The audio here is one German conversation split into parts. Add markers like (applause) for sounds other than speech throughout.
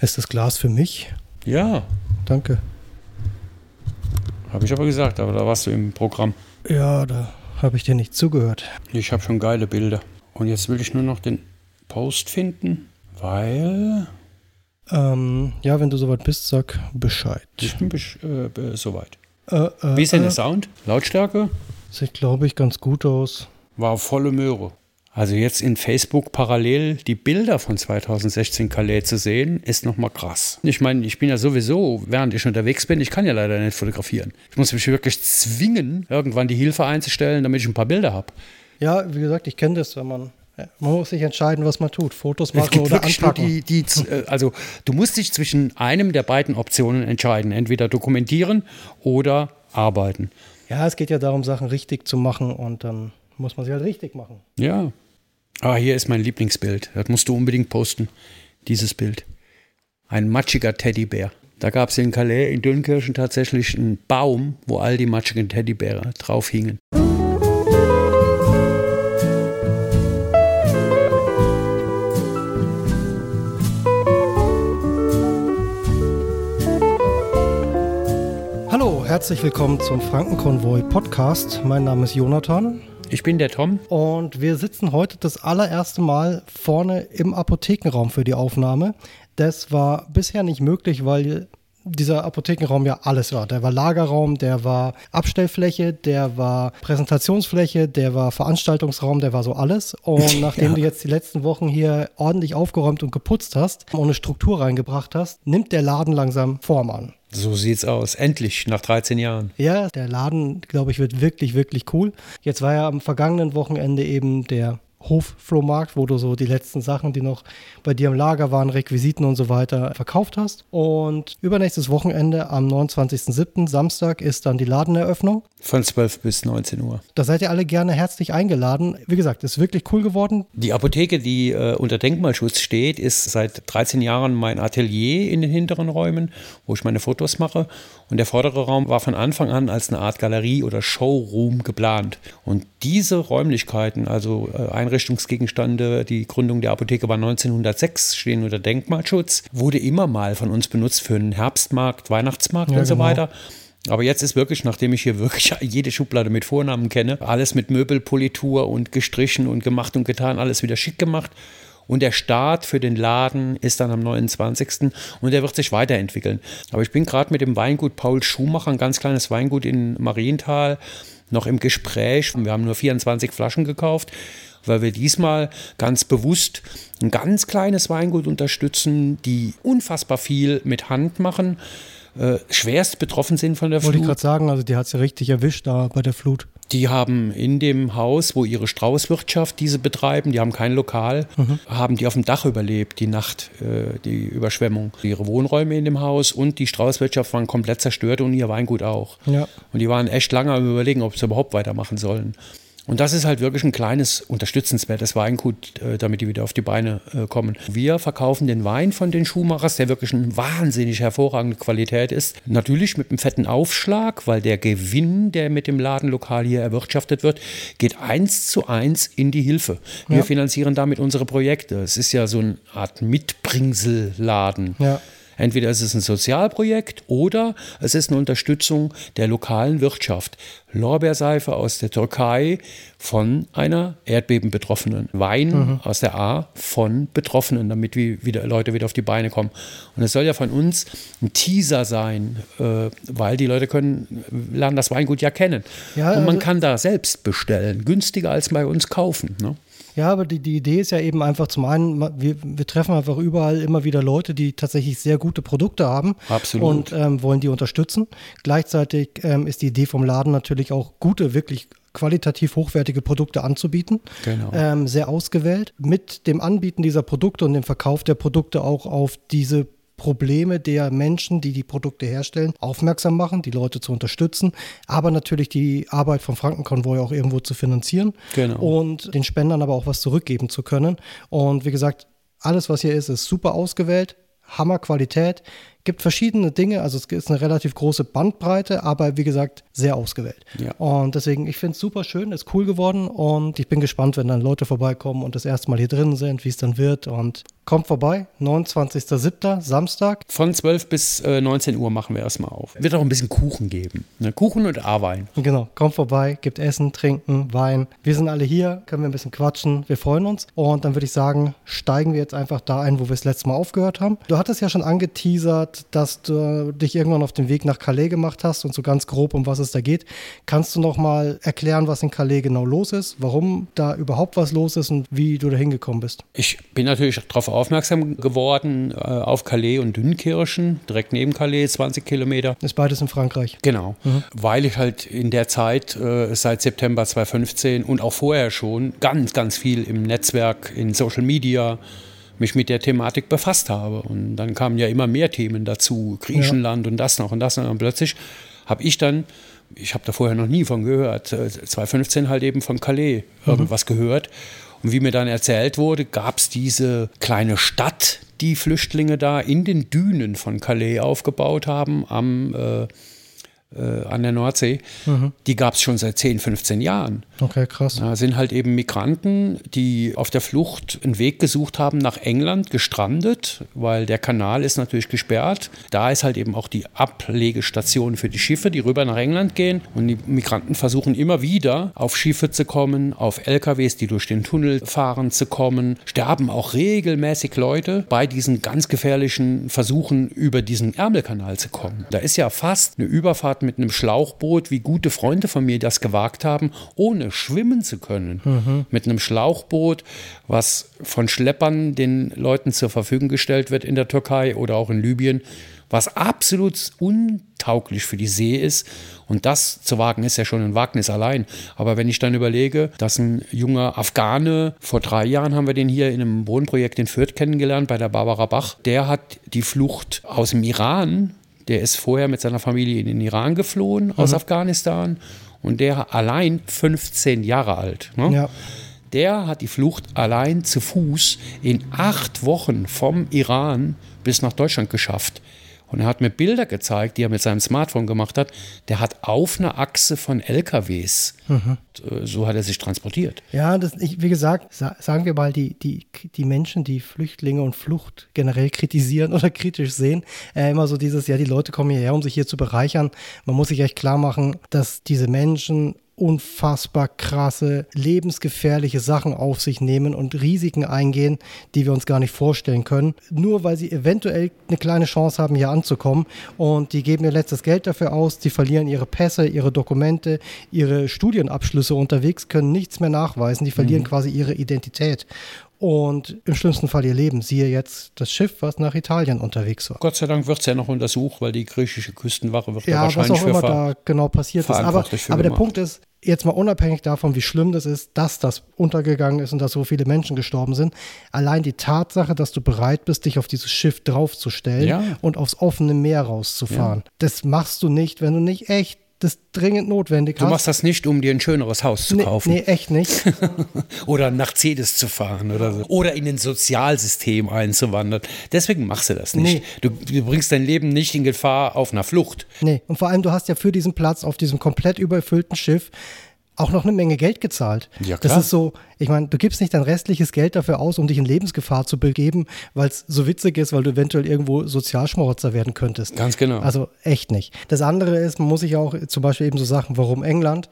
Ist das Glas für mich? Ja, Danke. habe ich aber gesagt, aber da warst du im Programm. Ja, da habe ich dir nicht zugehört. Ich habe schon geile Bilder. Und jetzt will ich nur noch den Post finden, weil Ähm, ja, wenn du soweit bist, sag Bescheid. ich bin besch- äh, soweit. Äh, äh, Wie ist denn äh, der Sound? Lautstärke? Sieht, glaube ich, ganz gut aus. War volle Möhre. Also jetzt in Facebook parallel die Bilder von 2016 Calais zu sehen, ist nochmal krass. Ich meine, ich bin ja sowieso, während ich unterwegs bin, ich kann ja leider nicht fotografieren. Ich muss mich wirklich zwingen, irgendwann die Hilfe einzustellen, damit ich ein paar Bilder habe. Ja, wie gesagt, ich kenne das, wenn man. Man muss sich entscheiden, was man tut. Fotos machen oder anpacken. die, die, äh, also du musst dich zwischen einem der beiden Optionen entscheiden. Entweder dokumentieren oder arbeiten. Ja, es geht ja darum, Sachen richtig zu machen und dann muss man sie halt richtig machen. Ja. Ah, hier ist mein Lieblingsbild. Das musst du unbedingt posten. Dieses Bild. Ein matschiger Teddybär. Da gab es in Calais, in Dünnkirchen tatsächlich einen Baum, wo all die matschigen Teddybäre drauf hingen. Hallo, herzlich willkommen zum Frankenkonvoi Podcast. Mein Name ist Jonathan Ich bin der Tom. und wir sitzen heute das allererste Mal vorne im Apothekenraum für die Aufnahme. Das war bisher nicht möglich, weil dieser Apothekenraum ja alles war. Der war Lagerraum, der war Abstellfläche, der war Präsentationsfläche, der war Veranstaltungsraum, der war so alles. Und (laughs) nachdem Ja. du jetzt die letzten Wochen hier ordentlich aufgeräumt und geputzt hast und eine Struktur reingebracht hast, nimmt der Laden langsam Form an. So sieht's aus. Endlich, nach 13 Jahren. Ja, der Laden, glaube ich, wird wirklich, wirklich cool. Jetzt war ja am vergangenen Wochenende eben der Hofflohmarkt, wo du so die letzten Sachen, die noch bei dir im Lager waren, Requisiten und so weiter, verkauft hast. Und übernächstes Wochenende am 29.07. Samstag ist dann die Ladeneröffnung. Von 12 bis 19 Uhr. Da seid ihr alle gerne herzlich eingeladen. Wie gesagt, ist wirklich cool geworden. Die Apotheke, die äh, unter Denkmalschutz steht, ist seit 13 Jahren mein Atelier in den hinteren Räumen, wo ich meine Fotos mache. Und der vordere Raum war von Anfang an als eine Art Galerie oder Showroom geplant. Und diese Räumlichkeiten, also äh, Einrichtungsgegenstände, die Gründung der Apotheke war 1906, stehen unter Denkmalschutz, wurde immer mal von uns benutzt für einen Herbstmarkt, Weihnachtsmarkt Ja, und so genau. weiter. Aber jetzt ist wirklich, nachdem ich hier wirklich (laughs) jede Schublade mit Vornamen kenne, alles mit Möbelpolitur und gestrichen und gemacht und getan, alles wieder schick gemacht. Und der Start für den Laden ist dann am 29. und der wird sich weiterentwickeln. Aber ich bin gerade mit dem Weingut Paul Schumacher, ein ganz kleines Weingut in Marienthal, noch im Gespräch. Wir haben nur 24 Flaschen gekauft, weil wir diesmal ganz bewusst ein ganz kleines Weingut unterstützen, die unfassbar viel mit Hand machen, äh, schwerst betroffen sind von der Wollte ich Flut. gerade sagen, also die hat es ja richtig erwischt da bei der Flut. Die haben in dem Haus, wo ihre Straußwirtschaft diese betreiben, die haben kein Lokal, haben die auf dem Dach überlebt, die Nacht, äh, die Überschwemmung. Ihre Wohnräume in dem Haus und die Straußwirtschaft waren komplett zerstört und ihr Weingut auch. Ja. Und die waren echt lange am Überlegen, ob sie überhaupt weitermachen sollen. Und das ist halt wirklich ein kleines, unterstützenswertes Weingut, äh, damit die wieder auf die Beine äh, kommen. Wir verkaufen den Wein von den Schuhmachers, der wirklich eine wahnsinnig hervorragende Qualität ist. Natürlich mit einem fetten Aufschlag, weil der Gewinn, der mit dem Ladenlokal hier erwirtschaftet wird, geht eins zu eins in die Hilfe. Wir Ja. finanzieren damit unsere Projekte. Es ist ja so eine Art Mitbringselladen. Ja. Entweder ist es ein Sozialprojekt oder es ist eine Unterstützung der lokalen Wirtschaft. Lorbeerseife aus der Türkei von einer Erdbebenbetroffenen. Wein aus der A von Betroffenen, damit wie wieder Leute wieder auf die Beine kommen. Und es soll ja von uns ein Teaser sein, äh, weil die Leute können, lernen das Weingut ja kennen. Ja, Und man also- kann da selbst bestellen, günstiger als bei uns kaufen. Ne? Ja, aber die, die Idee ist ja eben einfach zum einen, wir, wir treffen einfach überall immer wieder Leute, die tatsächlich sehr gute Produkte haben Absolut. und ähm, wollen die unterstützen. Gleichzeitig ähm, ist die Idee vom Laden natürlich auch gute, wirklich qualitativ hochwertige Produkte anzubieten. Genau. Ähm, sehr ausgewählt. Mit dem Anbieten dieser Produkte und dem Verkauf der Produkte auch auf diese Probleme der Menschen, die die Produkte herstellen, aufmerksam machen, die Leute zu unterstützen, aber natürlich die Arbeit vom Frankenkonvoi auch irgendwo zu finanzieren Genau. und den Spendern aber auch was zurückgeben zu können. Und wie gesagt, alles, was hier ist, ist super ausgewählt, Hammerqualität, gibt verschiedene Dinge, also es ist eine relativ große Bandbreite, aber wie gesagt, sehr ausgewählt. Ja. Und deswegen, ich finde es super schön, ist cool geworden und ich bin gespannt, wenn dann Leute vorbeikommen und das erste Mal hier drin sind, wie es dann wird und kommt vorbei, 29.07. Samstag. Von 12 bis äh, 19 Uhr machen wir erstmal auf. Wird auch ein bisschen Kuchen geben. Ne? Kuchen und A-Wein. Genau, kommt vorbei, gibt Essen, Trinken, Wein. Wir sind alle hier, können wir ein bisschen quatschen, wir freuen uns. Und dann würde ich sagen, steigen wir jetzt einfach da ein, wo wir das letzte Mal aufgehört haben. Du hattest ja schon angeteasert, dass du dich irgendwann auf den Weg nach Calais gemacht hast und so ganz grob, um was es da geht. Kannst du noch mal erklären, was in Calais genau los ist, warum da überhaupt was los ist und wie du da hingekommen bist? Ich bin natürlich darauf aufmerksam geworden, äh, auf Calais und Dünnkirchen, direkt neben Calais, 20 Kilometer. Ist beides in Frankreich. Genau, weil ich halt in der Zeit äh, seit September 2015 und auch vorher schon ganz, ganz viel im Netzwerk, in Social Media mich mit der Thematik befasst habe. Und dann kamen ja immer mehr Themen dazu, Griechenland und das noch und das noch. Und plötzlich habe ich dann, ich habe da vorher noch nie von gehört, äh, 2015 halt eben von Calais irgendwas gehört. Und wie mir dann erzählt wurde, gab es diese kleine Stadt, die Flüchtlinge da in den Dünen von Calais aufgebaut haben, am, äh, äh, an der Nordsee. Die gab es schon seit 10, 15 Jahren. Okay, krass. Da sind halt eben Migranten, die auf der Flucht einen Weg gesucht haben nach England, gestrandet, weil der Kanal ist natürlich gesperrt. Da ist halt eben auch die Ablegestation für die Schiffe, die rüber nach England gehen. Und die Migranten versuchen immer wieder auf Schiffe zu kommen, auf LKWs, die durch den Tunnel fahren, zu kommen. Sterben auch regelmäßig Leute bei diesen ganz gefährlichen Versuchen, über diesen Ärmelkanal zu kommen. Da ist ja fast eine Überfahrt mit einem Schlauchboot, wie gute Freunde von mir das gewagt haben, ohne schwimmen zu können. Mit einem Schlauchboot, was von Schleppern den Leuten zur Verfügung gestellt wird in der Türkei oder auch in Libyen, was absolut untauglich für die See ist. Und das zu wagen ist ja schon ein Wagnis allein. Aber wenn ich dann überlege, dass ein junger Afghane, vor drei Jahren haben wir den hier in einem Wohnprojekt in Fürth kennengelernt, bei der Barbara Bach, der hat die Flucht aus dem Iran, der ist vorher mit seiner Familie in den Iran geflohen, aus Afghanistan. Und der allein 15 Jahre alt. Ne? Ja. Der hat die Flucht allein zu Fuß in acht Wochen vom Iran bis nach Deutschland geschafft. Und er hat mir Bilder gezeigt, die er mit seinem Smartphone gemacht hat. Der hat auf einer Achse von LKWs, äh, so hat er sich transportiert. Ja, das, ich, wie gesagt, sa sagen wir mal, die, die, die Menschen, die Flüchtlinge und Flucht generell kritisieren (laughs) oder kritisch sehen, äh, immer so dieses, ja, die Leute kommen hierher, um sich hier zu bereichern. Man muss sich echt klar machen, dass diese Menschen unfassbar krasse, lebensgefährliche Sachen auf sich nehmen und Risiken eingehen, die wir uns gar nicht vorstellen können, nur weil sie eventuell eine kleine Chance haben, hier anzukommen. Und die geben ihr letztes Geld dafür aus, die verlieren ihre Pässe, ihre Dokumente, ihre Studienabschlüsse unterwegs, können nichts mehr nachweisen, die verlieren quasi ihre Identität. Und im schlimmsten Fall ihr Leben. Siehe jetzt das Schiff, was nach Italien unterwegs war. Gott sei Dank wird es ja noch untersucht, weil die griechische Küstenwache wird Ja, was wahrscheinlich auch für immer da genau passiert ist. Aber, aber der. Punkt ist, jetzt mal unabhängig davon, wie schlimm das ist, dass das untergegangen ist und dass so viele Menschen gestorben sind, allein die Tatsache, dass du bereit bist, dich auf dieses Schiff draufzustellen Ja. und aufs offene Meer rauszufahren, das machst du nicht, wenn du nicht echt das dringend notwendig Du hast. machst das nicht, um dir ein schöneres Haus zu nee, kaufen. nee, echt nicht. (laughs) Oder einen Mercedes zu fahren oder so. Oder in ein Sozialsystem einzuwandern. Deswegen machst du das nicht. Nee. Du, du bringst dein Leben nicht in Gefahr auf einer Flucht. Nee, und vor allem, du hast ja für diesen Platz auf diesem komplett überfüllten Schiff auch noch eine Menge Geld gezahlt. Ja, Das klar. ist so, ich meine, du gibst nicht dein restliches Geld dafür aus, um dich in Lebensgefahr zu begeben, weil es so witzig ist, weil du eventuell irgendwo Sozialschmarotzer werden könntest. Ganz genau. Also echt nicht. Das andere ist, man muss sich auch zum Beispiel eben so Sachen, warum England?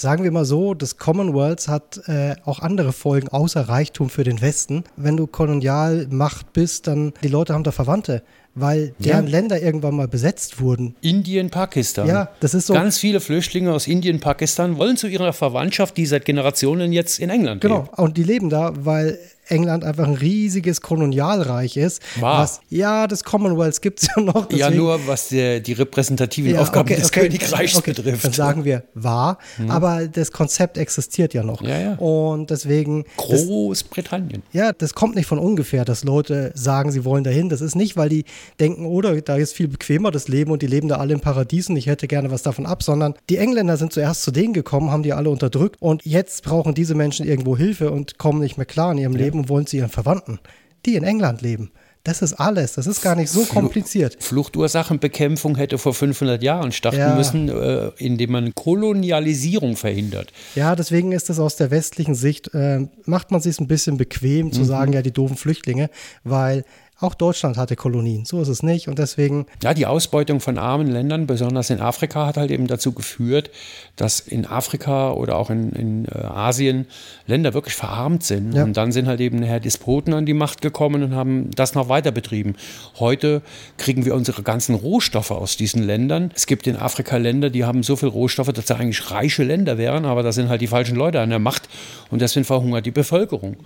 Sagen wir mal so, das Commonwealth hat äh, auch andere Folgen außer Reichtum für den Westen. Wenn du Kolonialmacht bist, dann die Leute haben da Verwandte, weil deren Ja. Länder irgendwann mal besetzt wurden. Indien, Pakistan. Ja, das ist so- Ganz viele Flüchtlinge aus Indien, Pakistan wollen zu ihrer Verwandtschaft, die seit Generationen jetzt in England Genau, lebt. und die leben da, weil England einfach ein riesiges Kolonialreich ist. Wahr. Was, ja, das Commonwealth gibt es ja noch. Ja, deswegen- nur was der, die repräsentativen Ja, Aufgaben okay, des okay, Königreichs okay, betrifft. Dann sagen wir wahr, aber das Konzept existiert ja noch. Ja, ja. Und deswegen. Das, Großbritannien. ja, das kommt nicht von ungefähr, dass Leute sagen, sie wollen dahin. Das ist nicht, weil die denken, oder da ist viel bequemer das Leben und die leben da alle in Paradiesen, ich hätte gerne was davon ab, sondern die Engländer sind zuerst zu denen gekommen, haben die alle unterdrückt und jetzt brauchen diese Menschen irgendwo Hilfe und kommen nicht mehr klar in ihrem Leben und wollen zu ihren Verwandten, die in England leben. Das ist alles. Das ist gar nicht so kompliziert. Fluchtursachenbekämpfung hätte vor 500 Jahren starten Ja. müssen, äh, indem man Kolonialisierung verhindert. Ja, deswegen ist es aus der westlichen Sicht, äh, macht man sich ein bisschen bequem zu sagen, ja, die doofen Flüchtlinge, weil auch Deutschland hatte Kolonien. So ist es nicht. Und deswegen, Ja, die Ausbeutung von armen Ländern, besonders in Afrika, hat halt eben dazu geführt, dass in Afrika oder auch in, in äh, Asien Länder wirklich verarmt sind. Ja. Und dann sind halt eben nachher Despoten an die Macht gekommen und haben das noch weiter betrieben. Heute kriegen wir unsere ganzen Rohstoffe aus diesen Ländern. Es gibt in Afrika Länder, die haben so viel Rohstoffe, dass sie eigentlich reiche Länder wären, aber da sind halt die falschen Leute an der Macht und deswegen verhungert die Bevölkerung.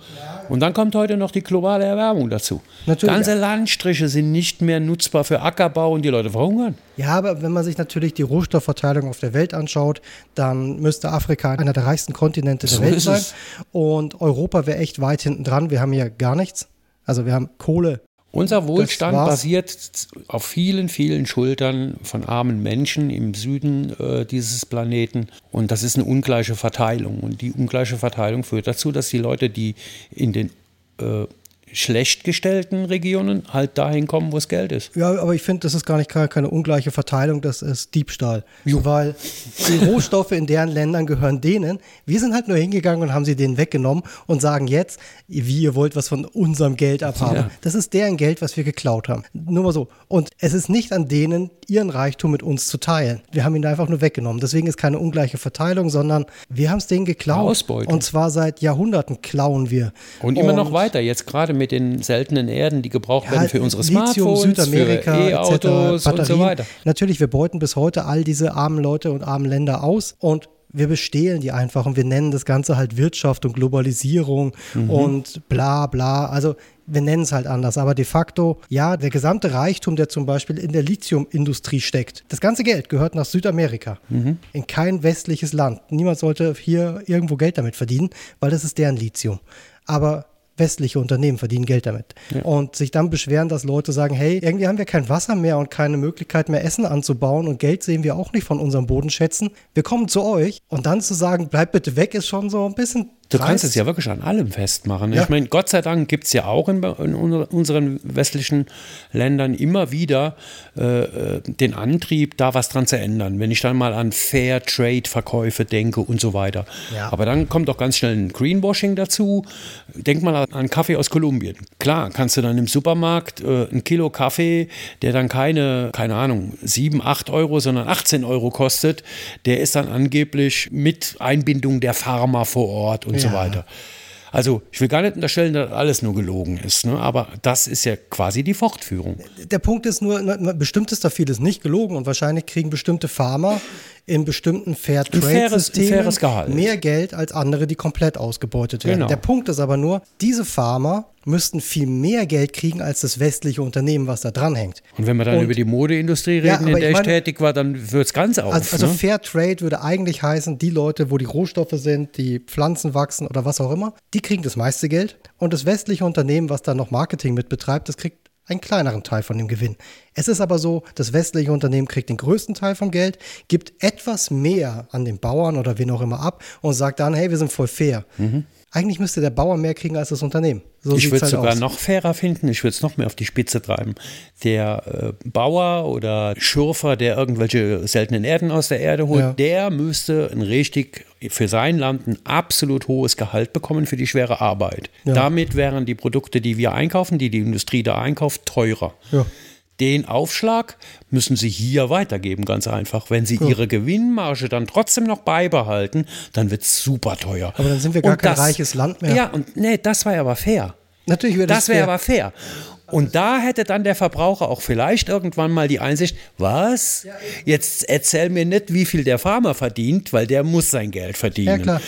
Und dann kommt heute noch die globale Erwärmung dazu. Natürlich. Ganze Landstriche sind nicht mehr nutzbar für Ackerbau und die Leute verhungern. ja, aber wenn man sich natürlich die Rohstoffverteilung auf der Welt anschaut, dann müsste Afrika einer der reichsten Kontinente der So Welt ist sein. es. Und Europa wäre echt weit hinten dran. Wir haben hier gar nichts. Also wir haben Kohle. Unser Wohlstand basiert auf vielen, vielen Schultern von armen Menschen im Süden äh, dieses Planeten. Und das ist eine ungleiche Verteilung. Und die ungleiche Verteilung führt dazu, dass die Leute, die in den äh, schlecht gestellten Regionen halt dahin kommen, wo es Geld ist. Ja, aber ich finde, das ist gar nicht keine, keine ungleiche Verteilung, das ist Diebstahl. Weil die Rohstoffe in deren Ländern gehören denen. Wir sind halt nur hingegangen und haben sie denen weggenommen und sagen jetzt, wie ihr wollt was von unserem Geld abhaben. Ja. Das ist deren Geld, was wir geklaut haben. Nur mal so. Und es ist nicht an denen, ihren Reichtum mit uns zu teilen. Wir haben ihn einfach nur weggenommen. Deswegen ist keine ungleiche Verteilung, sondern wir haben es denen geklaut. Ausbeutung. Und zwar seit Jahrhunderten klauen wir. Und immer noch weiter, jetzt gerade mit den seltenen Erden, die gebraucht werden für unsere Lithium, Smartphones, Südamerika, für E-Autos etc., und so weiter. Natürlich, wir beuten bis heute all diese armen Leute und armen Länder aus und wir bestehlen die einfach und wir nennen das Ganze halt Wirtschaft und Globalisierung Mhm. und bla bla. Also wir nennen es halt anders, aber de facto, ja, der gesamte Reichtum, der zum Beispiel in der Lithiumindustrie steckt, das ganze Geld gehört nach Südamerika, Mhm. in kein westliches Land. Niemand sollte hier irgendwo Geld damit verdienen, weil das ist deren Lithium. Aber westliche Unternehmen verdienen Geld damit. Und sich dann beschweren, dass Leute sagen, hey, irgendwie haben wir kein Wasser mehr und keine Möglichkeit mehr Essen anzubauen und Geld sehen wir auch nicht von unserem Bodenschätzen. Wir kommen zu euch und dann zu sagen, bleibt bitte weg, ist schon so ein bisschen Du kannst es ja wirklich an allem festmachen. Ja. Ich meine, Gott sei Dank gibt es ja auch in, in unser- unseren westlichen Ländern immer wieder äh, äh, den Antrieb, da was dran zu ändern. Wenn ich dann mal an Fair Trade Verkäufe denke und so weiter. Ja. Aber dann kommt auch ganz schnell ein Greenwashing dazu. Denk mal an- Kaffee aus Kolumbien. Klar, kannst du dann im Supermarkt äh, ein Kilo Kaffee, der dann keine, keine Ahnung, 7, 8 Euro, sondern 18 Euro kostet, der ist dann angeblich mit Einbindung der Pharma vor Ort und so weiter. Also ich will gar nicht unterstellen, dass alles nur gelogen ist, ne? aber das ist ja quasi die Fortführung. Der Punkt ist nur, bestimmt ist da vieles nicht gelogen und wahrscheinlich kriegen bestimmte Farmer in bestimmten Fairtrade-Systemen faires mehr Geld als andere, die komplett ausgebeutet werden. Genau. Der Punkt ist aber nur, diese Farmer müssten viel mehr Geld kriegen als das westliche Unternehmen, was da dranhängt. Und wenn wir dann Und- über die Modeindustrie Ja, reden, aber in ich der ich, meine- tätig war, dann wird es ganz auf. Also, also ne? Fair Trade würde eigentlich heißen, die Leute, wo die Rohstoffe sind, die Pflanzen wachsen oder was auch immer, die kriegen das meiste Geld. Und das westliche Unternehmen, was da noch Marketing mit betreibt, das kriegt einen kleineren Teil von dem Gewinn. Es ist aber so, das westliche Unternehmen kriegt den größten Teil vom Geld, gibt etwas mehr an den Bauern oder wen auch immer ab und sagt dann, hey, wir sind voll fair. Eigentlich müsste der Bauer mehr kriegen als das Unternehmen. So ich würde es halt sogar aus. noch fairer finden, ich würde es noch mehr auf die Spitze treiben. Der äh, Bauer oder Schürfer, der irgendwelche seltenen Erden aus der Erde holt, Ja. der müsste ein richtig für sein Land ein absolut hohes Gehalt bekommen für die schwere Arbeit. Ja. Damit wären die Produkte, die wir einkaufen, die die Industrie da einkauft, teurer. Ja. Den Aufschlag müssen sie hier weitergeben, ganz einfach. Wenn sie ihre Gewinnmarge dann trotzdem noch beibehalten, dann wird es super teuer. Aber dann sind wir gar Und kein reiches Land mehr. Ja, und nee, das war aber fair. Natürlich wäre Das wäre fair. aber fair. Und da hätte dann der Verbraucher auch vielleicht irgendwann mal die Einsicht, was? Jetzt erzähl mir nicht, wie viel der Farmer verdient, weil der muss sein Geld verdienen. Ja, klar.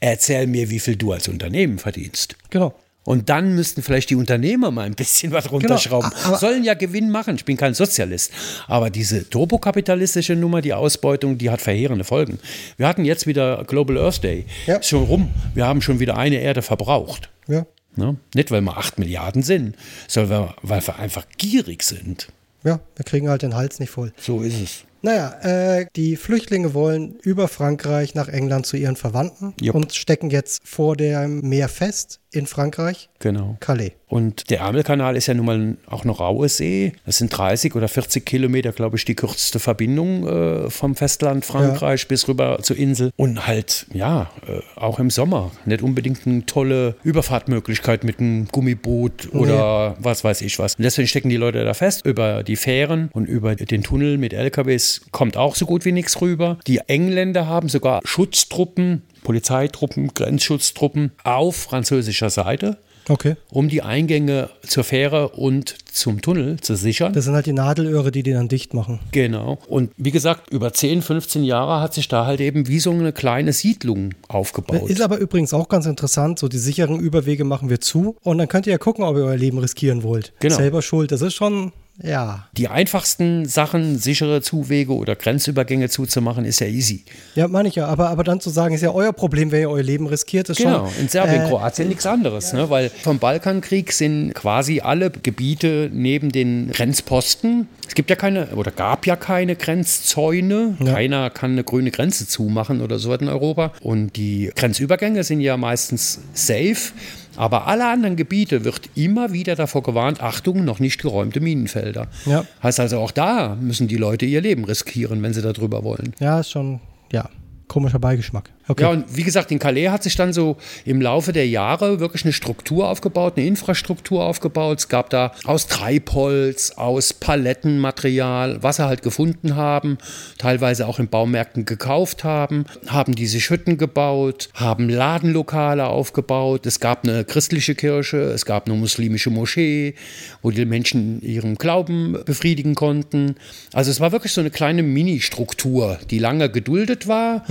Erzähl mir, wie viel du als Unternehmen verdienst. Genau. Und dann müssten vielleicht die Unternehmer mal ein bisschen was runterschrauben. Genau, Sollen ja Gewinn machen. Ich bin kein Sozialist. Aber diese turbokapitalistische Nummer, die Ausbeutung, die hat verheerende Folgen. Wir hatten jetzt wieder Global Earth Day. Ja. Ist schon rum. Wir haben schon wieder eine Erde verbraucht. Ja. Ne? Nicht, weil wir 8 Milliarden sind, sondern weil wir einfach gierig sind. ja, wir kriegen halt den Hals nicht voll. So ist es. Naja, äh, die Flüchtlinge wollen über Frankreich nach England zu ihren Verwandten Jupp. und stecken jetzt vor dem Meer fest in Frankreich, Genau. Calais. Und der Ärmelkanal ist ja nun mal auch eine raue See. Das sind 30 oder 40 Kilometer, glaube ich, die kürzeste Verbindung äh, vom Festland Frankreich bis rüber zur Insel. Und halt, ja, äh, auch im Sommer nicht unbedingt eine tolle Überfahrtmöglichkeit mit einem Gummiboot oder was weiß ich was. Und deswegen stecken die Leute da fest. Über die Fähren und über den Tunnel mit LKWs kommt auch so gut wie nichts rüber. Die Engländer haben sogar Schutztruppen, Polizeitruppen, Grenzschutztruppen auf französischer Seite Okay. um die Eingänge zur Fähre und zum Tunnel zu sichern. Das sind halt die Nadelöhre, die die dann dicht machen. genau. Und wie gesagt, über 10, 15 Jahre hat sich da halt eben wie so eine kleine Siedlung aufgebaut. Ist aber übrigens auch ganz interessant, so die sicheren Überwege machen wir zu und dann könnt ihr ja gucken, ob ihr euer Leben riskieren wollt. Genau. Selber schuld, das ist schon, ja. Die einfachsten Sachen, sichere Zuwege oder Grenzübergänge zuzumachen, ist ja easy. Ja, meine ich ja, aber, aber dann zu sagen, ist ja euer Problem, wenn ihr euer Leben riskiert, ist Genau, schon. in Serbien, äh, Kroatien nichts anderes, ne? weil vom Balkankrieg sind quasi alle Gebiete neben den Grenzposten. Es gibt ja keine oder gab ja keine Grenzzäune. Ja. Keiner kann eine grüne Grenze zumachen oder so in Europa. Und die Grenzübergänge sind ja meistens safe. Aber alle anderen Gebiete wird immer wieder davor gewarnt, Achtung, noch nicht geräumte Minenfelder. Ja. Heißt also, auch da müssen die Leute ihr Leben riskieren, wenn sie da drüber wollen. Ja, ist schon, ja, komischer Beigeschmack. Okay. Ja, und wie gesagt, in Calais hat sich dann so im Laufe der Jahre wirklich eine Struktur aufgebaut, eine Infrastruktur aufgebaut. Es gab da aus Treibholz, aus Palettenmaterial, was sie halt gefunden haben, teilweise auch in Baumärkten gekauft haben, haben die sich Hütten gebaut, haben Ladenlokale aufgebaut. Es gab eine christliche Kirche, es gab eine muslimische Moschee, wo die Menschen ihren Glauben befriedigen konnten. Also es war wirklich so eine kleine Mini-Struktur, die lange geduldet war.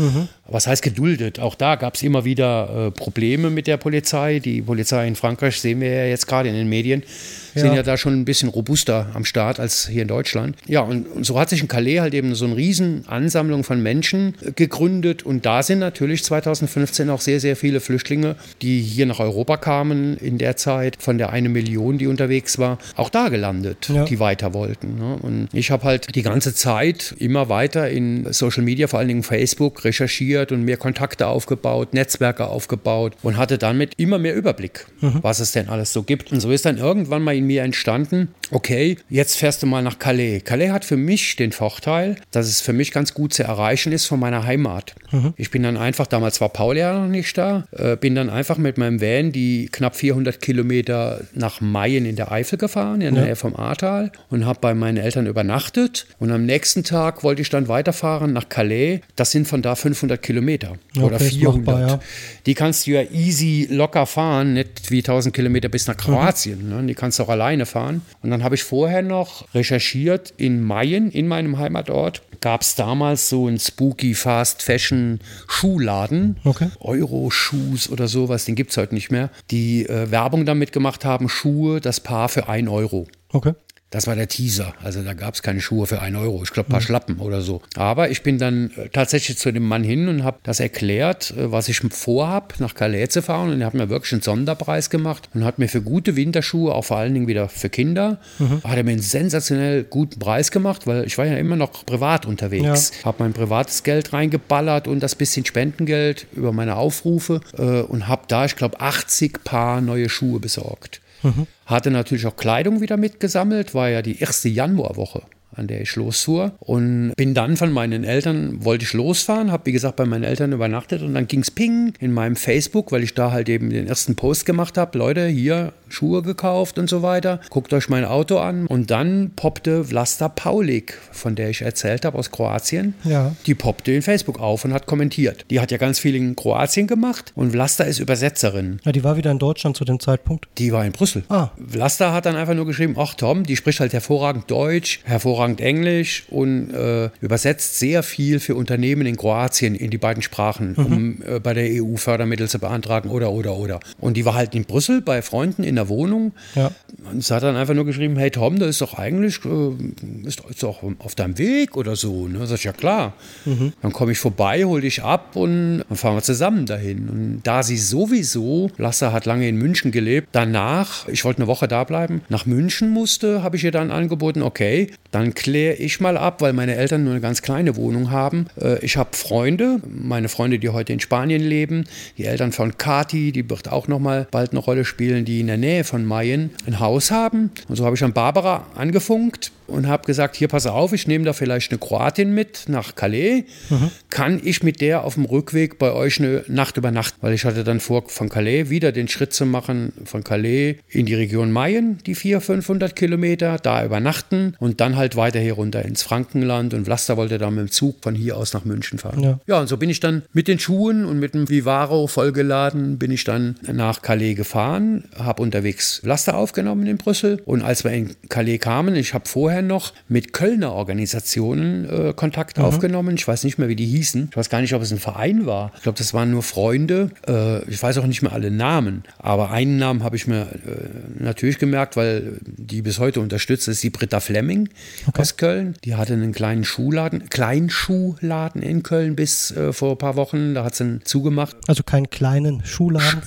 Was heißt geduldet? Auch da gab es immer wieder äh, Probleme mit der Polizei. Die Polizei in Frankreich sehen wir ja jetzt gerade in den Medien, sind Ja. ja da schon ein bisschen robuster am Start als hier in Deutschland. Ja, und, und so hat sich in Calais halt eben so eine riesen Ansammlung von Menschen gegründet. Und da sind natürlich 2015 auch sehr, sehr viele Flüchtlinge, die hier nach Europa kamen in der Zeit, von der eine Million, die unterwegs war, auch da gelandet, Ja. die weiter wollten. Ne? Und ich habe halt die ganze Zeit immer weiter in Social Media, vor allen Dingen Facebook, recherchiert und mir Kontakte aufgebaut, Netzwerke aufgebaut und hatte damit immer mehr Überblick, was es denn alles so gibt. Und so ist dann irgendwann mal in mir entstanden, okay, jetzt fährst du mal nach Calais. Calais hat für mich den Vorteil, dass es für mich ganz gut zu erreichen ist von meiner Heimat. Ich bin dann einfach, damals war Paul ja noch nicht da, äh, bin dann einfach mit meinem Van die knapp 400 Kilometer nach Mayen in der Eifel gefahren, in der Nähe vom Ahrtal und habe bei meinen Eltern übernachtet. Und am nächsten Tag wollte ich dann weiterfahren nach Calais. Das sind von da 500 Kilometer oder Okay, ist 400. machbar, ja. Die kannst du ja easy locker fahren, nicht wie 1000 Kilometer bis nach Kroatien. Ne? Die kannst du auch alleine fahren. Und dann habe ich vorher noch recherchiert in Mayen, in meinem Heimatort. Gab es damals so einen spooky Fast Fashion Schuhladen, Okay. Euro-Shoes oder sowas, den gibt es heute nicht mehr, die äh, Werbung damit gemacht haben, Schuhe, das Paar für 1 Euro. Okay. Das war der Teaser. Also da gab es keine Schuhe für 1 Euro. Ich glaube, ein paar Schlappen oder so. Aber ich bin dann äh, tatsächlich zu dem Mann hin und habe das erklärt, äh, was ich vorhab, nach Calais zu fahren. Und er hat mir wirklich einen Sonderpreis gemacht und hat mir für gute Winterschuhe, auch vor allen Dingen wieder für Kinder, hat er mir einen sensationell guten Preis gemacht, weil ich war ja immer noch privat unterwegs. Habe mein privates Geld reingeballert und das bisschen Spendengeld über meine Aufrufe äh, und habe da, ich glaube, 80 Paar neue Schuhe besorgt. Hatte natürlich auch Kleidung wieder mitgesammelt, war ja die erste Januarwoche, an der ich losfuhr. Und bin dann von meinen Eltern, wollte ich losfahren, habe wie gesagt bei meinen Eltern übernachtet und dann ging es ping in meinem Facebook, weil ich da halt eben den ersten Post gemacht habe. Leute, hier Schuhe gekauft und so weiter. Guckt euch mein Auto an. Und dann poppte Vlasta Paulik, von der ich erzählt habe, aus Kroatien. Ja. Die poppte in Facebook auf und hat kommentiert. Die hat ja ganz viel in Kroatien gemacht und Vlasta ist Übersetzerin. Ja, die war wieder in Deutschland zu dem Zeitpunkt. Die war in Brüssel. Ah. Vlasta hat dann einfach nur geschrieben, ach Tom, die spricht halt hervorragend Deutsch, hervorragend Englisch und äh, übersetzt sehr viel für Unternehmen in Kroatien in die beiden Sprachen, um äh, bei der EU Fördermittel zu beantragen oder, oder, oder. Und die war halt in Brüssel bei Freunden in der Wohnung. Ja. Und sie hat dann einfach nur geschrieben, hey Tom, da ist doch eigentlich, äh, ist, ist doch auf deinem Weg oder so. Ne? Sag ich, ja klar. Mhm. Dann komme ich vorbei, hol dich ab und dann fahren wir zusammen dahin. Und da sie sowieso, Lasse hat lange in München gelebt, danach, ich wollte eine Woche da bleiben, nach München musste, habe ich ihr dann angeboten, okay, dann kläre ich mal ab, weil meine Eltern nur eine ganz kleine Wohnung haben. Äh, ich habe Freunde, meine Freunde, die heute in Spanien leben, die Eltern von Kati, die wird auch noch mal bald eine Rolle spielen, die in der Nähe von Mayen ein Haus haben. Und so habe ich an Barbara angefunkt, und habe gesagt, hier pass auf, ich nehme da vielleicht eine Kroatin mit nach Calais. Mhm. Kann ich mit der auf dem Rückweg bei euch eine Nacht übernachten? Weil ich hatte dann vor, von Calais wieder den Schritt zu machen, von Calais in die Region Mayen, die 400, 500 Kilometer, da übernachten und dann halt weiter hier runter ins Frankenland und Vlasta wollte dann mit dem Zug von hier aus nach München fahren. Ja. ja, und so bin ich dann mit den Schuhen und mit dem Vivaro vollgeladen, bin ich dann nach Calais gefahren, habe unterwegs Vlasta aufgenommen in Brüssel und als wir in Calais kamen, ich habe vorher vorher noch mit Kölner Organisationen äh, Kontakt mhm. aufgenommen. Ich weiß nicht mehr, wie die hießen. Ich weiß gar nicht, ob es ein Verein war. Ich glaube, das waren nur Freunde. Äh, ich weiß auch nicht mehr alle Namen. Aber einen Namen habe ich mir äh, natürlich gemerkt, weil die bis heute unterstützt. Ist die Britta Flemming okay. aus Köln. Die hatte einen kleinen Schuhladen, Kleinschuhladen in Köln bis äh, vor ein paar Wochen. Da hat sie einen zugemacht. Also keinen kleinen Schuhladen?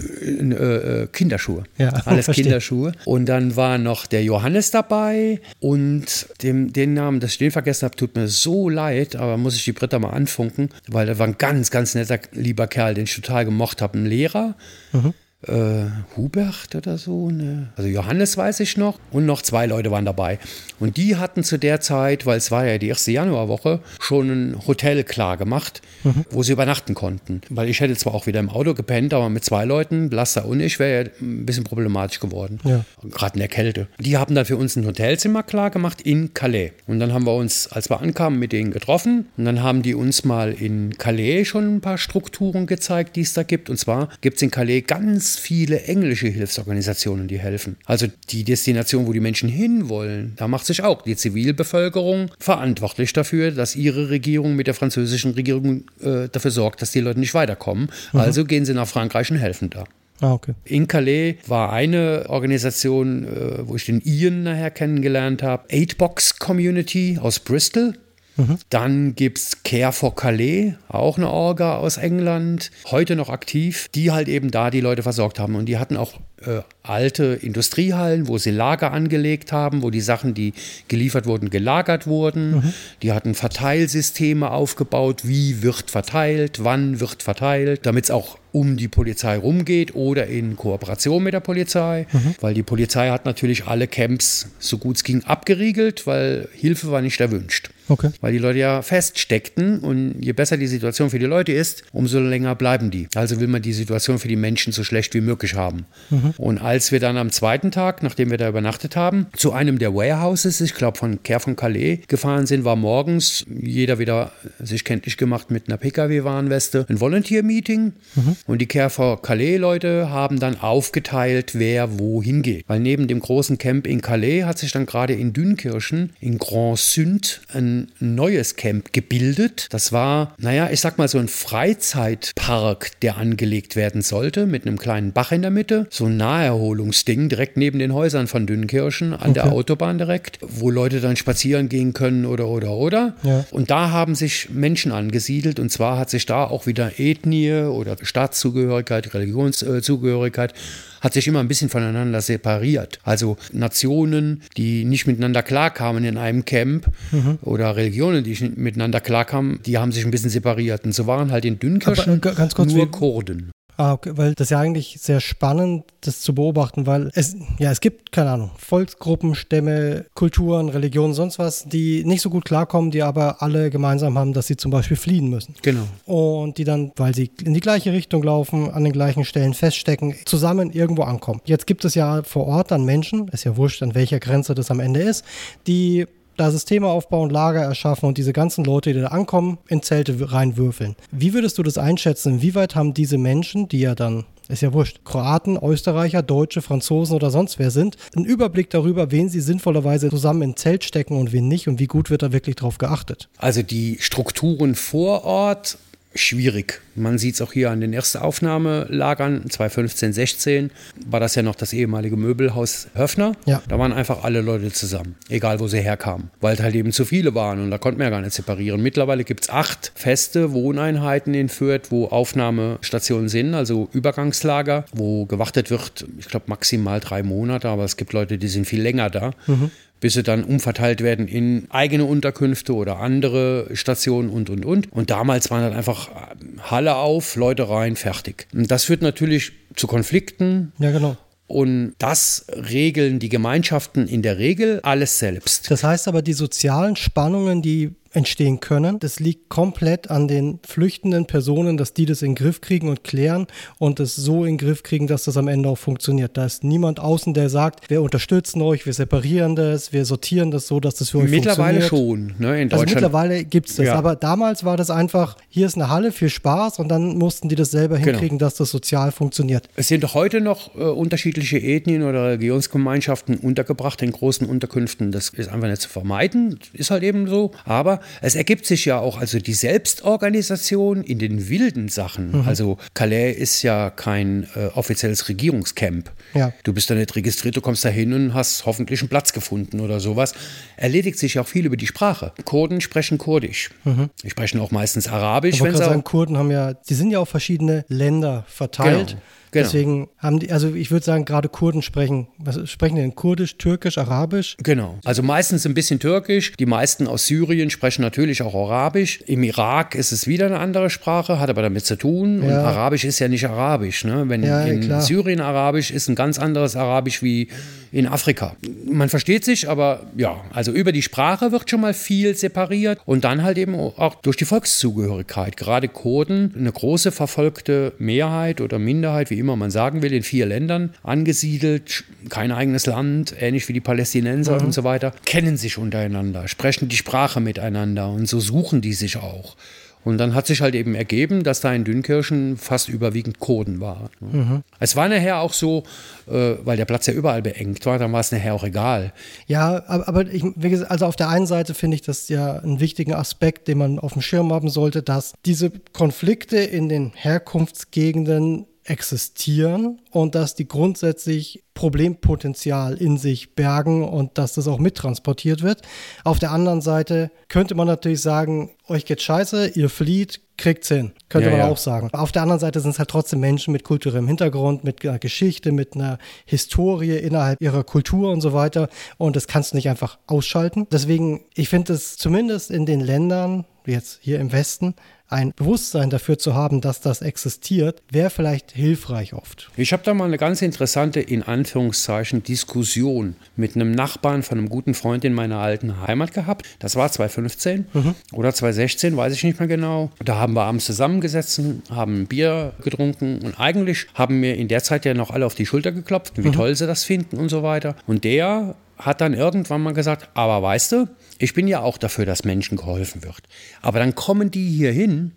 Äh, äh, Kinderschuhe. Ja, Alles (laughs) Kinderschuhe. Und dann war noch der Johannes dabei und dem, den Namen, dass ich den vergessen habe, tut mir so leid, aber muss ich die Britta mal anfunken, weil der war ein ganz, ganz netter, lieber Kerl, den ich total gemocht habe. Ein Lehrer. Mhm äh, Hubert oder so. Ne? Also Johannes weiß ich noch und noch zwei Leute waren dabei. Und die hatten zu der Zeit, weil es war ja die erste Januarwoche, schon ein Hotel klar gemacht, mhm. wo sie übernachten konnten. Weil ich hätte zwar auch wieder im Auto gepennt, aber mit zwei Leuten, Blaster und ich, wäre ja ein bisschen problematisch geworden. Ja. Gerade in der Kälte. Die haben dann für uns ein Hotelzimmer klar gemacht in Calais. Und dann haben wir uns, als wir ankamen, mit denen getroffen. Und dann haben die uns mal in Calais schon ein paar Strukturen gezeigt, die es da gibt. Und zwar gibt es in Calais ganz viele englische Hilfsorganisationen, die helfen. Also die Destination, wo die Menschen hinwollen, da macht sich auch die Zivilbevölkerung verantwortlich dafür, dass ihre Regierung mit der französischen Regierung äh, dafür sorgt, dass die Leute nicht weiterkommen. Mhm. Also gehen sie nach Frankreich und helfen da. Ah, okay. In Calais war eine Organisation, äh, wo ich den Ian nachher kennengelernt habe, Eightbox Community aus Bristol. Mhm. Dann gibt es Care for Calais, auch eine Orga aus England, heute noch aktiv, die halt eben da die Leute versorgt haben. Und die hatten auch äh, alte Industriehallen, wo sie Lager angelegt haben, wo die Sachen, die geliefert wurden, gelagert wurden. Mhm. Die hatten Verteilsysteme aufgebaut, wie wird verteilt, wann wird verteilt, damit es auch um die Polizei rumgeht oder in Kooperation mit der Polizei, mhm. weil die Polizei hat natürlich alle Camps so gut es ging abgeriegelt, weil Hilfe war nicht erwünscht. Okay. Weil die Leute ja feststeckten und je besser die Situation für die Leute ist, umso länger bleiben die. Also will man die Situation für die Menschen so schlecht wie möglich haben. Mhm. Und als wir dann am zweiten Tag, nachdem wir da übernachtet haben, zu einem der Warehouses, ich glaube von Care von Calais, gefahren sind, war morgens jeder wieder sich kenntlich gemacht mit einer Pkw-Warnweste, ein Volunteer-Meeting. Mhm. Und die Care for Calais-Leute haben dann aufgeteilt, wer wohin geht. Weil neben dem großen Camp in Calais hat sich dann gerade in Dünkirchen, in Grand Sünd, ein neues Camp gebildet. Das war, naja, ich sag mal so ein Freizeitpark, der angelegt werden sollte, mit einem kleinen Bach in der Mitte. So ein Naherholungsding direkt neben den Häusern von Dünnkirchen an okay. der Autobahn direkt, wo Leute dann spazieren gehen können oder oder oder. Ja. Und da haben sich Menschen angesiedelt und zwar hat sich da auch wieder Ethnie oder Staatszugehörigkeit, Religionszugehörigkeit hat sich immer ein bisschen voneinander separiert. Also Nationen, die nicht miteinander klarkamen in einem Camp mhm. oder Religionen, die nicht miteinander klarkamen, die haben sich ein bisschen separiert. Und so waren halt in Dünnkirchen Aber, ganz kurz, nur Kurden. Ah, okay, weil das ist ja eigentlich sehr spannend, das zu beobachten, weil es, ja, es gibt, keine Ahnung, Volksgruppen, Stämme, Kulturen, Religionen, sonst was, die nicht so gut klarkommen, die aber alle gemeinsam haben, dass sie zum Beispiel fliehen müssen. Genau. Und die dann, weil sie in die gleiche Richtung laufen, an den gleichen Stellen feststecken, zusammen irgendwo ankommen. Jetzt gibt es ja vor Ort dann Menschen, ist ja wurscht, an welcher Grenze das am Ende ist, die da Systeme aufbauen, Lager erschaffen und diese ganzen Leute, die da ankommen, in Zelte reinwürfeln. Wie würdest du das einschätzen? Wie weit haben diese Menschen, die ja dann ist ja wurscht, Kroaten, Österreicher, Deutsche, Franzosen oder sonst wer sind, einen Überblick darüber, wen sie sinnvollerweise zusammen in Zelt stecken und wen nicht und wie gut wird da wirklich drauf geachtet. Also die Strukturen vor Ort schwierig. Man sieht es auch hier an den ersten Aufnahmelagern, 2015, 16, war das ja noch das ehemalige Möbelhaus Höfner. Ja. Da waren einfach alle Leute zusammen, egal wo sie herkamen, weil halt eben zu viele waren und da konnte man ja gar nicht separieren. Mittlerweile gibt es acht feste Wohneinheiten in Fürth, wo Aufnahmestationen sind, also Übergangslager, wo gewartet wird, ich glaube maximal drei Monate, aber es gibt Leute, die sind viel länger da. Mhm bis sie dann umverteilt werden in eigene Unterkünfte oder andere Stationen und, und, und. Und damals waren dann einfach äh, Halle auf, Leute rein, fertig. Und das führt natürlich zu Konflikten. Ja, genau. Und das regeln die Gemeinschaften in der Regel alles selbst. Das heißt aber, die sozialen Spannungen, die entstehen können. Das liegt komplett an den flüchtenden Personen, dass die das in den Griff kriegen und klären und es so in den Griff kriegen, dass das am Ende auch funktioniert. Da ist niemand außen, der sagt, wir unterstützen euch, wir separieren das, wir sortieren das so, dass das für euch mittlerweile funktioniert. Mittlerweile schon. Ne, in also mittlerweile gibt es das. Ja. Aber damals war das einfach, hier ist eine Halle, viel Spaß und dann mussten die das selber genau. hinkriegen, genau. dass das sozial funktioniert. Es sind doch heute noch äh, unterschiedliche Ethnien oder Religionsgemeinschaften untergebracht in großen Unterkünften. Das ist einfach nicht zu vermeiden, ist halt eben so. Aber es ergibt sich ja auch also die Selbstorganisation in den wilden Sachen. Mhm. Also Calais ist ja kein äh, offizielles Regierungscamp. Ja. Du bist da nicht registriert, du kommst da hin und hast hoffentlich einen Platz gefunden oder sowas. Erledigt sich auch viel über die Sprache. Kurden sprechen Kurdisch. Mhm. Die sprechen auch meistens Arabisch. Ich sagen, Kurden haben ja, die sind ja auf verschiedene Länder verteilt. Genau. Genau. Deswegen haben die, also ich würde sagen, gerade Kurden sprechen, was sprechen denn? Kurdisch, Türkisch, Arabisch? Genau. Also meistens ein bisschen Türkisch. Die meisten aus Syrien sprechen natürlich auch Arabisch. Im Irak ist es wieder eine andere Sprache, hat aber damit zu tun. Ja. Und Arabisch ist ja nicht Arabisch. Ne? Wenn ja, in klar. Syrien Arabisch ist ein ganz anderes Arabisch wie in Afrika. Man versteht sich, aber ja, also über die Sprache wird schon mal viel separiert und dann halt eben auch durch die Volkszugehörigkeit. Gerade Kurden, eine große verfolgte Mehrheit oder Minderheit, wie immer man sagen will, in vier Ländern angesiedelt, kein eigenes Land, ähnlich wie die Palästinenser mhm. und so weiter, kennen sich untereinander, sprechen die Sprache miteinander und so suchen die sich auch. Und dann hat sich halt eben ergeben, dass da in Dünkirchen fast überwiegend Kurden war. Mhm. Es war nachher auch so, äh, weil der Platz ja überall beengt war, dann war es nachher auch egal. Ja, aber, ich, gesagt, also auf der einen Seite finde ich das ja einen wichtigen Aspekt, den man auf dem Schirm haben sollte, dass diese Konflikte in den Herkunftsgegenden existieren und dass die grundsätzlich Problempotenzial in sich bergen und dass das auch mittransportiert wird. Auf der anderen Seite könnte man natürlich sagen, euch geht scheiße, ihr flieht, kriegt's hin. Könnte ja, man ja. auch sagen. Auf der anderen Seite sind es halt trotzdem Menschen mit kulturellem Hintergrund, mit einer Geschichte, mit einer Historie innerhalb ihrer Kultur und so weiter. Und das kannst du nicht einfach ausschalten. Deswegen, ich finde es zumindest in den Ländern, wie jetzt hier im Westen, ein Bewusstsein dafür zu haben, dass das existiert, wäre vielleicht hilfreich oft. Ich habe da mal eine ganz interessante, in Anführungszeichen, Diskussion mit einem Nachbarn von einem guten Freund in meiner alten Heimat gehabt. Das war 2015 mhm. oder 2016, weiß ich nicht mehr genau. Da haben wir abends zusammengesetzt, haben ein Bier getrunken und eigentlich haben mir in der Zeit ja noch alle auf die Schulter geklopft, wie mhm. toll sie das finden und so weiter. Und der hat dann irgendwann mal gesagt, aber weißt du, ich bin ja auch dafür, dass Menschen geholfen wird. Aber dann kommen die hier hin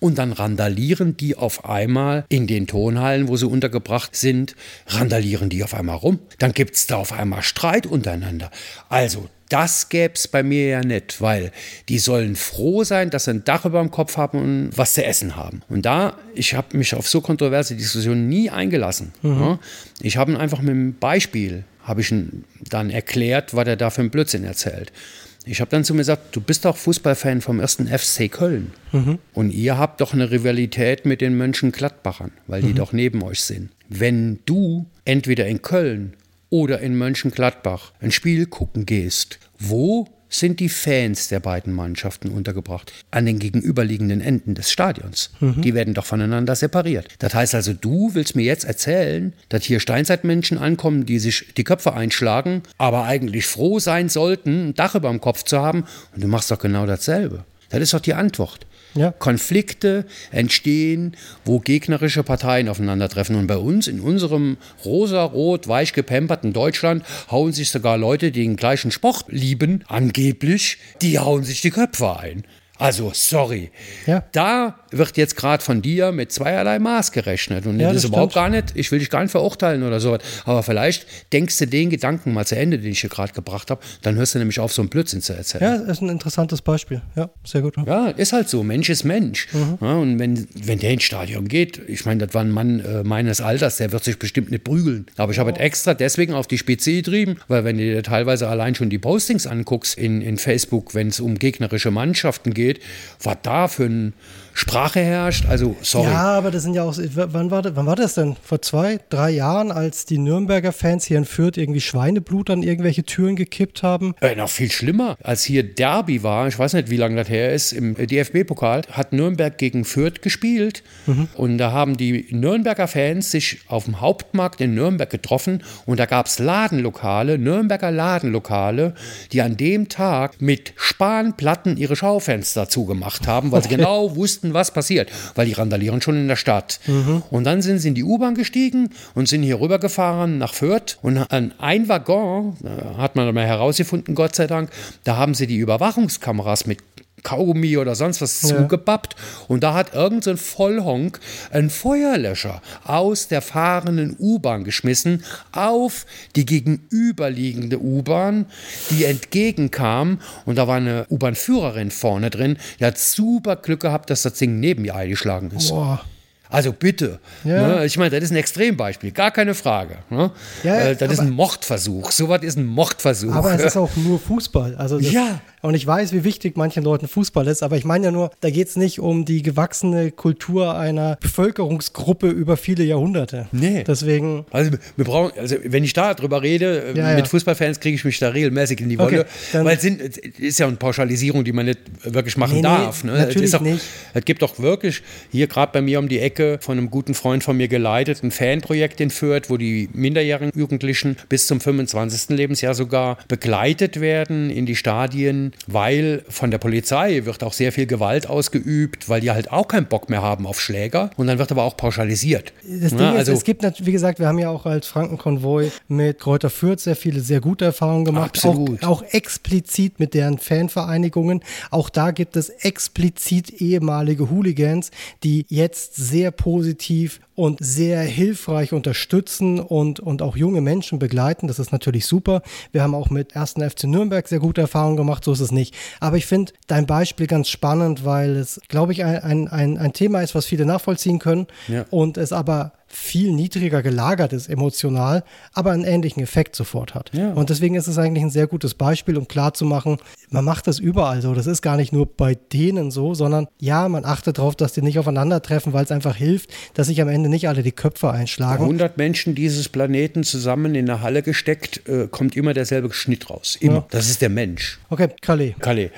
und dann randalieren die auf einmal in den Tonhallen, wo sie untergebracht sind, randalieren die auf einmal rum. Dann gibt es da auf einmal Streit untereinander. Also das gäbe es bei mir ja nicht, weil die sollen froh sein, dass sie ein Dach über dem Kopf haben und was zu essen haben. Und da, ich habe mich auf so kontroverse Diskussionen nie eingelassen. Mhm. Ich habe einfach mit einem Beispiel, habe ich dann erklärt, was er da für einen Blödsinn erzählt. Ich habe dann zu mir gesagt, du bist doch Fußballfan vom ersten FC Köln. Mhm. Und ihr habt doch eine Rivalität mit den Mönchengladbachern, weil die mhm. doch neben euch sind. Wenn du entweder in Köln oder in Mönchengladbach ein Spiel gucken gehst, wo sind die Fans der beiden Mannschaften untergebracht. An den gegenüberliegenden Enden des Stadions. Mhm. Die werden doch voneinander separiert. Das heißt also, du willst mir jetzt erzählen, dass hier Steinzeitmenschen ankommen, die sich die Köpfe einschlagen, aber eigentlich froh sein sollten, ein Dach über dem Kopf zu haben. Und du machst doch genau dasselbe. Das ist doch die Antwort. Ja. Konflikte entstehen, wo gegnerische Parteien aufeinandertreffen. Und bei uns, in unserem rosa-rot, weich gepemperten Deutschland, hauen sich sogar Leute, die den gleichen Sport lieben, angeblich, die hauen sich die Köpfe ein. Also, sorry. Ja. Da wird jetzt gerade von dir mit zweierlei Maß gerechnet. Und Ja, das das ist überhaupt stimmt. gar nicht, ich will dich gar nicht verurteilen oder so. Aber vielleicht denkst du den Gedanken mal zu Ende, den ich hier gerade gebracht habe. Dann hörst du nämlich auf, so einen Blödsinn zu erzählen. Ja, ist ein interessantes Beispiel. Ja, sehr gut. Ja, ist halt so. Mensch ist Mensch. Ja, und wenn, wenn der ins Stadion geht, ich meine, das war ein Mann äh, meines Alters, der wird sich bestimmt nicht prügeln. Aber ich habe es extra deswegen auf die Spitze getrieben, weil wenn du dir teilweise allein schon die Postings anguckst in, in Facebook, wenn es um gegnerische Mannschaften geht, was da für eine Sprache herrscht, also sorry. Ja, aber das sind ja auch, wann war, das, wann war das denn? Vor zwei, drei Jahren, als die Nürnberger Fans hier in Fürth irgendwie Schweineblut an irgendwelche Türen gekippt haben? Äh, noch viel schlimmer, als hier Derby war, ich weiß nicht, wie lange das her ist, im DFB-Pokal, hat Nürnberg gegen Fürth gespielt. Und da haben die Nürnberger Fans sich auf dem Hauptmarkt in Nürnberg getroffen und da gab es Ladenlokale, Nürnberger Ladenlokale, die an dem Tag mit Spanplatten ihre Schaufenster zugemacht haben, weil sie genau wussten, was passiert, weil die randalieren schon in der Stadt. Und dann sind sie in die U-Bahn gestiegen und sind hier rübergefahren nach Fürth und an ein Waggon, äh, hat man mal herausgefunden, Gott sei Dank, da haben sie die Überwachungskameras mit Kaugummi oder sonst was Ja. zugebappt und da hat irgendein so ein Vollhonk einen Feuerlöscher aus der fahrenden U-Bahn geschmissen auf die gegenüberliegende U-Bahn, die entgegenkam und da war eine U-Bahn-Führerin vorne drin, die hat super Glück gehabt, dass das Ding neben ihr eingeschlagen ist. Boah. Also bitte. Ja. Ne? Ich meine, das ist ein Extrembeispiel, gar keine Frage. Ne? Ja, äh, das ist ein Mordversuch. Sowas ist ein Mordversuch. Aber es (laughs) ist auch nur Fußball. Also das, Ja. Und ich weiß, wie wichtig manchen Leuten Fußball ist, aber ich meine ja nur, da geht es nicht um die gewachsene Kultur einer Bevölkerungsgruppe über viele Jahrhunderte. Nee. Deswegen, Also wir brauchen, also wenn ich da drüber rede, äh, Ja, mit. Fußballfans kriege ich mich da regelmäßig in die Okay, Wolle, dann- weil es sind, ist ja eine Pauschalisierung, die man nicht wirklich machen Nee, nee, darf. Ne? natürlich es doch, nicht. Es gibt doch wirklich hier gerade bei mir um die Ecke von einem guten Freund von mir geleitet ein Fanprojekt in Fürth, wo die minderjährigen Jugendlichen bis zum 25. Lebensjahr sogar begleitet werden in die Stadien, weil von der Polizei wird auch sehr viel Gewalt ausgeübt, weil die halt auch keinen Bock mehr haben auf Schläger und dann wird aber auch pauschalisiert. Das Ding Ja, ist, also- es gibt natürlich, wie gesagt, wir haben ja auch als Frankenkonvoi mit Kräuter Fürth sehr viele sehr gute Erfahrungen gemacht. Absolut. Auch, auch explizit mit deren Fanvereinigungen. Auch da gibt es explizit ehemalige Hooligans, die jetzt sehr positiv und sehr hilfreich unterstützen und, und auch junge Menschen begleiten. Das ist natürlich super. Wir haben auch mit 1. FC Nürnberg sehr gute Erfahrungen gemacht, so ist es nicht. Aber ich finde dein Beispiel ganz spannend, weil es, glaube ich, ein, ein, ein, ein Thema ist, was viele nachvollziehen können Ja. und es aber viel niedriger gelagert ist emotional, aber einen ähnlichen Effekt sofort hat. Ja. Und deswegen ist es eigentlich ein sehr gutes Beispiel, um klarzumachen, man macht das überall so. Das ist gar nicht nur bei denen so, sondern ja, man achtet darauf, dass die nicht aufeinandertreffen, weil es einfach hilft, dass sich am Ende nicht alle die Köpfe einschlagen. 100 Menschen dieses Planeten zusammen in eine Halle gesteckt, äh, kommt immer derselbe Schnitt raus. Immer. Ja. Das ist der Mensch. Okay, Calais. Calais.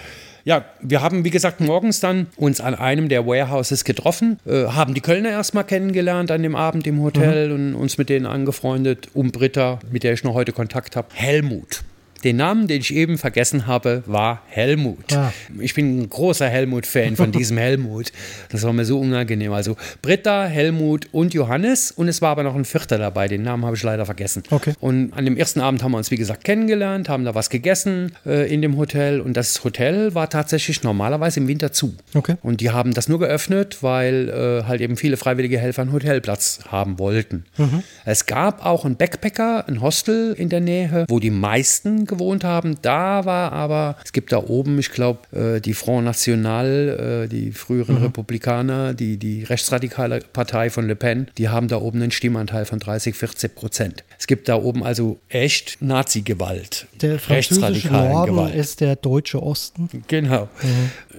Ja, wir haben, wie gesagt, morgens dann uns an einem der Warehouses getroffen, äh, haben die Kölner erstmal kennengelernt an dem Abend im Hotel und uns mit denen angefreundet. Um Britta, mit der ich noch heute Kontakt habe. Helmut. Den Namen, den ich eben vergessen habe, war Helmut. Ah. Ich bin ein großer Helmut-Fan von (laughs) diesem Helmut. Das war mir so unangenehm. Also Britta, Helmut und Johannes. Und es war aber noch ein Vierter dabei. Den Namen habe ich leider vergessen. Okay. Und an dem ersten Abend haben wir uns, wie gesagt, kennengelernt, haben da was gegessen äh, in dem Hotel. Und das Hotel war tatsächlich normalerweise im Winter zu. Okay. Und die haben das nur geöffnet, weil äh, halt eben viele freiwillige Helfer einen Hotelplatz haben wollten. Mhm. Es gab auch einen Backpacker, ein Hostel in der Nähe, wo die meisten gewohnt haben. Da war aber, es gibt da oben, ich glaube, äh, die Front National, äh, die früheren Republikaner, die, die rechtsradikale Partei von Le Pen, die haben da oben einen Stimmanteil von 30, 40 Prozent. Es gibt da oben also echt Nazi-Gewalt, Der französische Norden Gewalt. ist der deutsche Osten. Genau.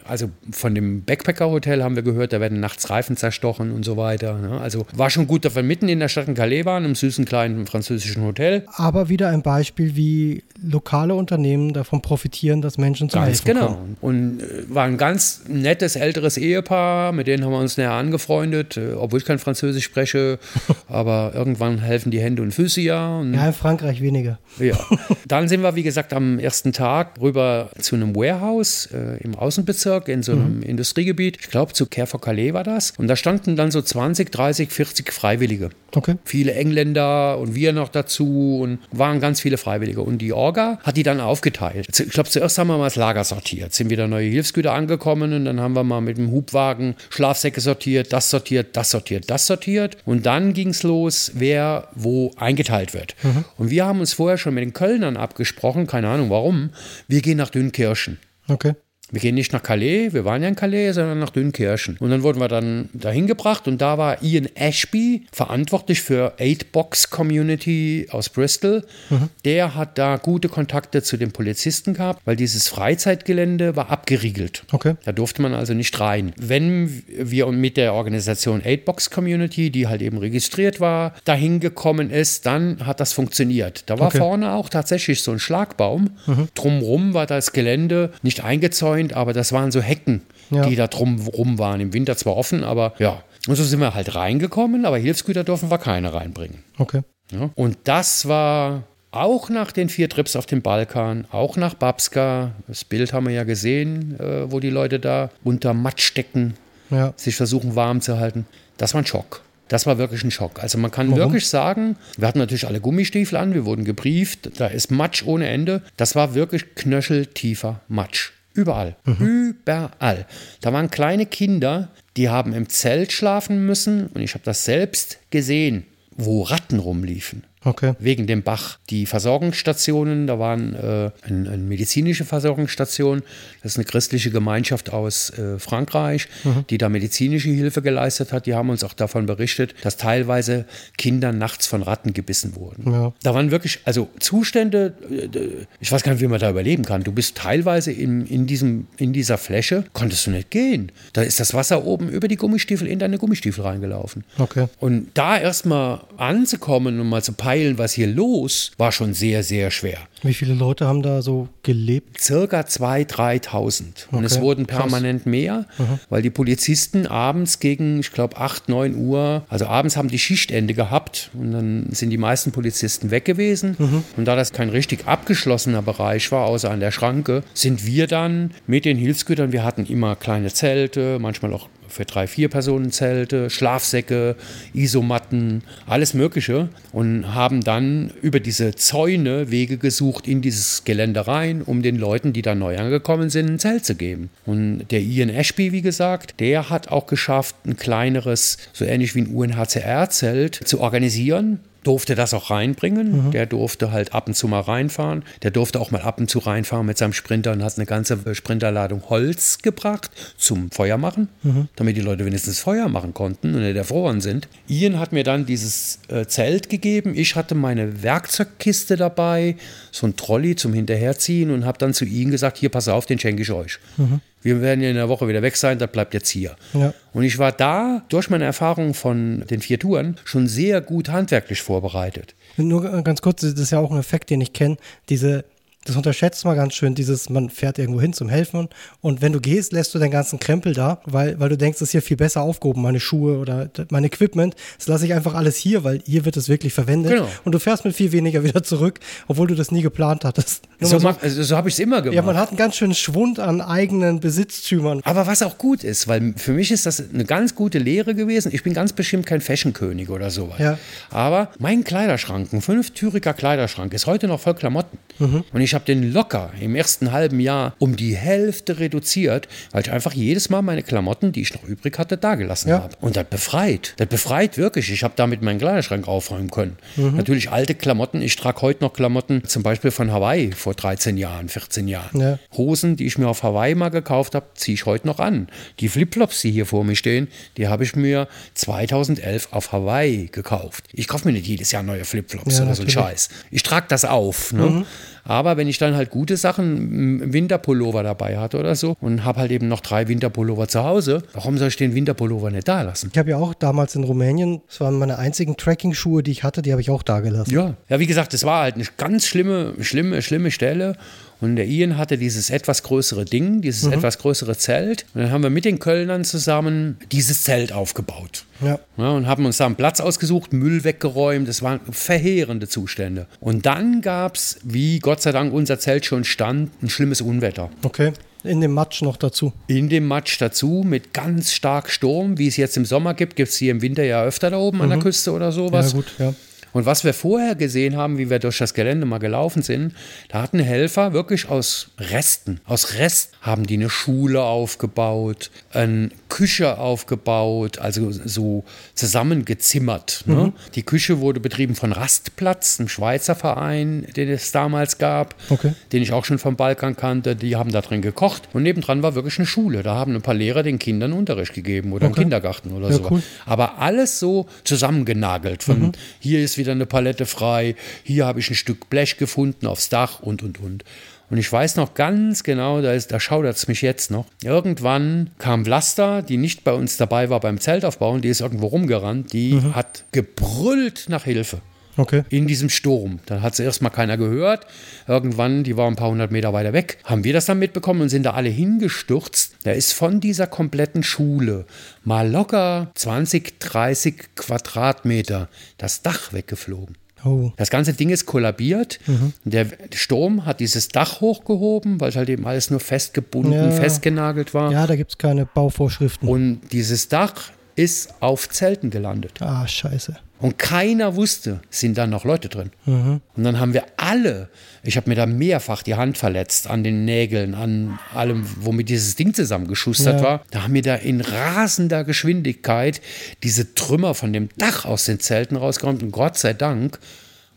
Also von dem Backpacker-Hotel haben wir gehört, da werden nachts Reifen zerstochen und so weiter. ne? Also war schon gut, dass wir mitten in der Stadt in Calais waren, im süßen kleinen französischen Hotel. Aber wieder ein Beispiel, wie lokale Unternehmen davon profitieren, dass Menschen zum Ganz Helfen genau. kommen. Und äh, war ein ganz nettes älteres Ehepaar, mit denen haben wir uns näher angefreundet, äh, obwohl ich kein Französisch spreche. (laughs) aber irgendwann helfen die Hände und Füße ja. Und Ja, in Frankreich weniger. Ja. (laughs) Dann sind wir, wie gesagt, am ersten Tag rüber zu einem Warehouse äh, im Außenbezirk in so einem Industriegebiet. Ich glaube, zu Carrefour Calais war das. Und da standen dann so 20, 30, 40 Freiwillige. Okay. Viele Engländer und wir noch dazu und waren ganz viele Freiwillige. Und die Orga hat die dann aufgeteilt. Ich glaube, zuerst haben wir mal das Lager sortiert, sind wieder neue Hilfsgüter angekommen und dann haben wir mal mit dem Hubwagen Schlafsäcke sortiert, das sortiert, das sortiert, das sortiert. Und dann ging es los, wer wo eingeteilt wird. Mhm. Und wir haben uns vorher schon mit den Kölnern abgesprochen, keine Ahnung warum, wir gehen nach Dünnkirchen. Okay. Wir gehen nicht nach Calais, wir waren ja in Calais, sondern nach Dünnkirchen. Und dann wurden wir dann dahin gebracht und da war Ian Ashby verantwortlich für 8-Box Community aus Bristol. Mhm. Der hat da gute Kontakte zu den Polizisten gehabt, weil dieses Freizeitgelände war abgeriegelt. Okay. Da durfte man also nicht rein. Wenn wir mit der Organisation 8-Box Community, die halt eben registriert war, dahin gekommen ist, dann hat das funktioniert. Da war okay. vorne auch tatsächlich so ein Schlagbaum. Mhm. Drumrum war das Gelände nicht eingezäunt Point, aber das waren so Hecken, ja. die da drum rum waren. Im Winter zwar offen, aber ja. Und so sind wir halt reingekommen, aber Hilfsgüter dürfen wir keine reinbringen. Okay. Ja. Und das war auch nach den vier Trips auf dem Balkan, auch nach Babska. Das Bild haben wir ja gesehen, äh, wo die Leute da unter Matsch stecken, ja. sich versuchen warm zu halten. Das war ein Schock. Das war wirklich ein Schock. Also man kann Warum? wirklich sagen, wir hatten natürlich alle Gummistiefel an, wir wurden gebrieft, da ist Matsch ohne Ende. Das war wirklich knöcheltiefer Matsch. Überall. Mhm. Überall. Da waren kleine Kinder, die haben im Zelt schlafen müssen und ich habe das selbst gesehen, wo Ratten rumliefen. Okay. Wegen dem Bach. Die Versorgungsstationen, da waren äh, eine, eine, medizinische Versorgungsstation, das ist eine christliche Gemeinschaft aus äh, Frankreich, mhm. die da medizinische Hilfe geleistet hat. Die haben uns auch davon berichtet, dass teilweise Kinder nachts von Ratten gebissen wurden. Ja. Da waren wirklich, also Zustände, äh, ich weiß gar nicht, wie man da überleben kann. Du bist teilweise in, in, diesem, in dieser Fläche, konntest du nicht gehen. Da ist das Wasser oben über die Gummistiefel in deine Gummistiefel reingelaufen. Okay. Und da erstmal anzukommen und mal zu peilen, peilen, was hier los, war schon sehr, sehr schwer. Wie viele Leute haben da so gelebt? Circa 2.000, 3.000. Und es wurden permanent Krass. mehr, mhm. weil die Polizisten abends gegen, ich glaube, 8, 9 Uhr, also abends haben die Schichtende gehabt und dann sind die meisten Polizisten weg gewesen. Mhm. Und da das kein richtig abgeschlossener Bereich war, außer an der Schranke, sind wir dann mit den Hilfsgütern, wir hatten immer kleine Zelte, manchmal auch für drei, vier Personen Zelte, Schlafsäcke, Isomatten, alles Mögliche und haben dann über diese Zäune Wege gesucht in dieses Gelände rein, um den Leuten, die da neu angekommen sind, ein Zelt zu geben. Und der Ian Ashby, wie gesagt, der hat auch geschafft, ein kleineres, so ähnlich wie ein UNHCR-Zelt zu organisieren durfte das auch reinbringen. Mhm. Der durfte halt ab und zu mal reinfahren. Der durfte auch mal ab und zu reinfahren mit seinem Sprinter und hat eine ganze Sprinterladung Holz gebracht zum Feuer machen, mhm. damit die Leute wenigstens Feuer machen konnten und nicht erfroren sind. Ian hat mir dann dieses äh, Zelt gegeben. Ich hatte meine Werkzeugkiste dabei, so ein Trolley zum Hinterherziehen und habe dann zu ihm gesagt: Hier, pass auf, den schenke ich euch. Mhm wir werden ja in der Woche wieder weg sein, das bleibt jetzt hier. Ja. Und ich war da durch meine Erfahrung von den vier Touren schon sehr gut handwerklich vorbereitet. Nur ganz kurz, das ist ja auch ein Effekt, den ich kenne, diese das unterschätzt man ganz schön, dieses, man fährt irgendwo hin zum Helfen und wenn du gehst, lässt du deinen ganzen Krempel da, weil, weil du denkst, das ist hier viel besser aufgehoben, meine Schuhe oder mein Equipment, das lasse ich einfach alles hier, weil hier wird es wirklich verwendet genau. und du fährst mit viel weniger (laughs) wieder zurück, obwohl du das nie geplant hattest. So, so, also so habe ich es immer gemacht. Ja, man hat einen ganz schönen Schwund an eigenen Besitztümern. Aber was auch gut ist, weil für mich ist das eine ganz gute Lehre gewesen. Ich bin ganz bestimmt kein Fashionkönig oder sowas. Ja. Aber mein Kleiderschrank, ein fünftüriger Kleiderschrank, ist heute noch voll Klamotten. Mhm. Und ich habe den locker im ersten halben Jahr um die Hälfte reduziert, weil ich einfach jedes Mal meine Klamotten, die ich noch übrig hatte, dagelassen ja. habe. Und das befreit. Das befreit wirklich. Ich habe damit meinen Kleiderschrank aufräumen können. Mhm. Natürlich alte Klamotten. Ich trage heute noch Klamotten, zum Beispiel von Hawaii vor 13 Jahren, 14 Jahren. Ja. Hosen, die ich mir auf Hawaii mal gekauft habe, ziehe ich heute noch an. Die Flipflops, die hier vor mir stehen, die habe ich mir 2011 auf Hawaii gekauft. Ich kaufe mir nicht jedes Jahr neue Flipflops ja, oder so ein Scheiß. Ich trage das auf. Ne? Mhm. Aber wenn ich dann halt gute Sachen, Winterpullover dabei hatte oder so und habe halt eben noch drei Winterpullover zu Hause, warum soll ich den Winterpullover nicht da lassen? Ich habe ja auch damals in Rumänien, das waren meine einzigen Tracking-Schuhe, die ich hatte, die habe ich auch da gelassen. Ja. ja, wie gesagt, das war halt eine ganz schlimme, schlimme, schlimme Stelle. Und der Ian hatte dieses etwas größere Ding, dieses mhm. etwas größere Zelt. Und dann haben wir mit den Kölnern zusammen dieses Zelt aufgebaut. Ja. ja. und haben uns da einen Platz ausgesucht, Müll weggeräumt. Das waren verheerende Zustände. Und dann gab es, wie Gott sei Dank unser Zelt schon stand, ein schlimmes Unwetter. Okay. In dem Matsch noch dazu. In dem Matsch dazu mit ganz stark Sturm, wie es jetzt im Sommer gibt, gibt es hier im Winter ja öfter da oben mhm. an der mhm. Küste oder sowas. Ja, gut, ja. Und was wir vorher gesehen haben, wie wir durch das Gelände mal gelaufen sind, da hatten Helfer wirklich aus Resten, aus Rest haben die eine Schule aufgebaut, eine Küche aufgebaut, also so zusammengezimmert. Ne? Mhm. Die Küche wurde betrieben von Rastplatz, einem Schweizer Verein, den es damals gab, okay. den ich auch schon vom Balkan kannte. Die haben da drin gekocht und nebendran war wirklich eine Schule. Da haben ein paar Lehrer den Kindern Unterricht gegeben oder okay. im Kindergarten oder ja, so. Cool. Aber alles so zusammengenagelt. Von mhm. hier ist wieder eine Palette frei, hier habe ich ein Stück Blech gefunden aufs Dach und und und. Und ich weiß noch ganz genau, da, da schaudert es mich jetzt noch. Irgendwann kam Vlasta, die nicht bei uns dabei war beim Zeltaufbauen, die ist irgendwo rumgerannt, die mhm. hat gebrüllt nach Hilfe. Okay. In diesem Sturm. Dann hat sie erstmal keiner gehört. Irgendwann, die war ein paar hundert Meter weiter weg, haben wir das dann mitbekommen und sind da alle hingestürzt. Da ist von dieser kompletten Schule mal locker 20, 30 Quadratmeter das Dach weggeflogen. Oh. Das ganze Ding ist kollabiert. Mhm. Der Sturm hat dieses Dach hochgehoben, weil halt eben alles nur festgebunden, ja. festgenagelt war. Ja, da gibt es keine Bauvorschriften. Und dieses Dach ist auf Zelten gelandet. Ah, scheiße. Und keiner wusste, sind da noch Leute drin. Mhm. Und dann haben wir alle, ich habe mir da mehrfach die Hand verletzt an den Nägeln, an allem, womit dieses Ding zusammengeschustert ja. war. Da haben wir da in rasender Geschwindigkeit diese Trümmer von dem Dach aus den Zelten rausgeräumt. Und Gott sei Dank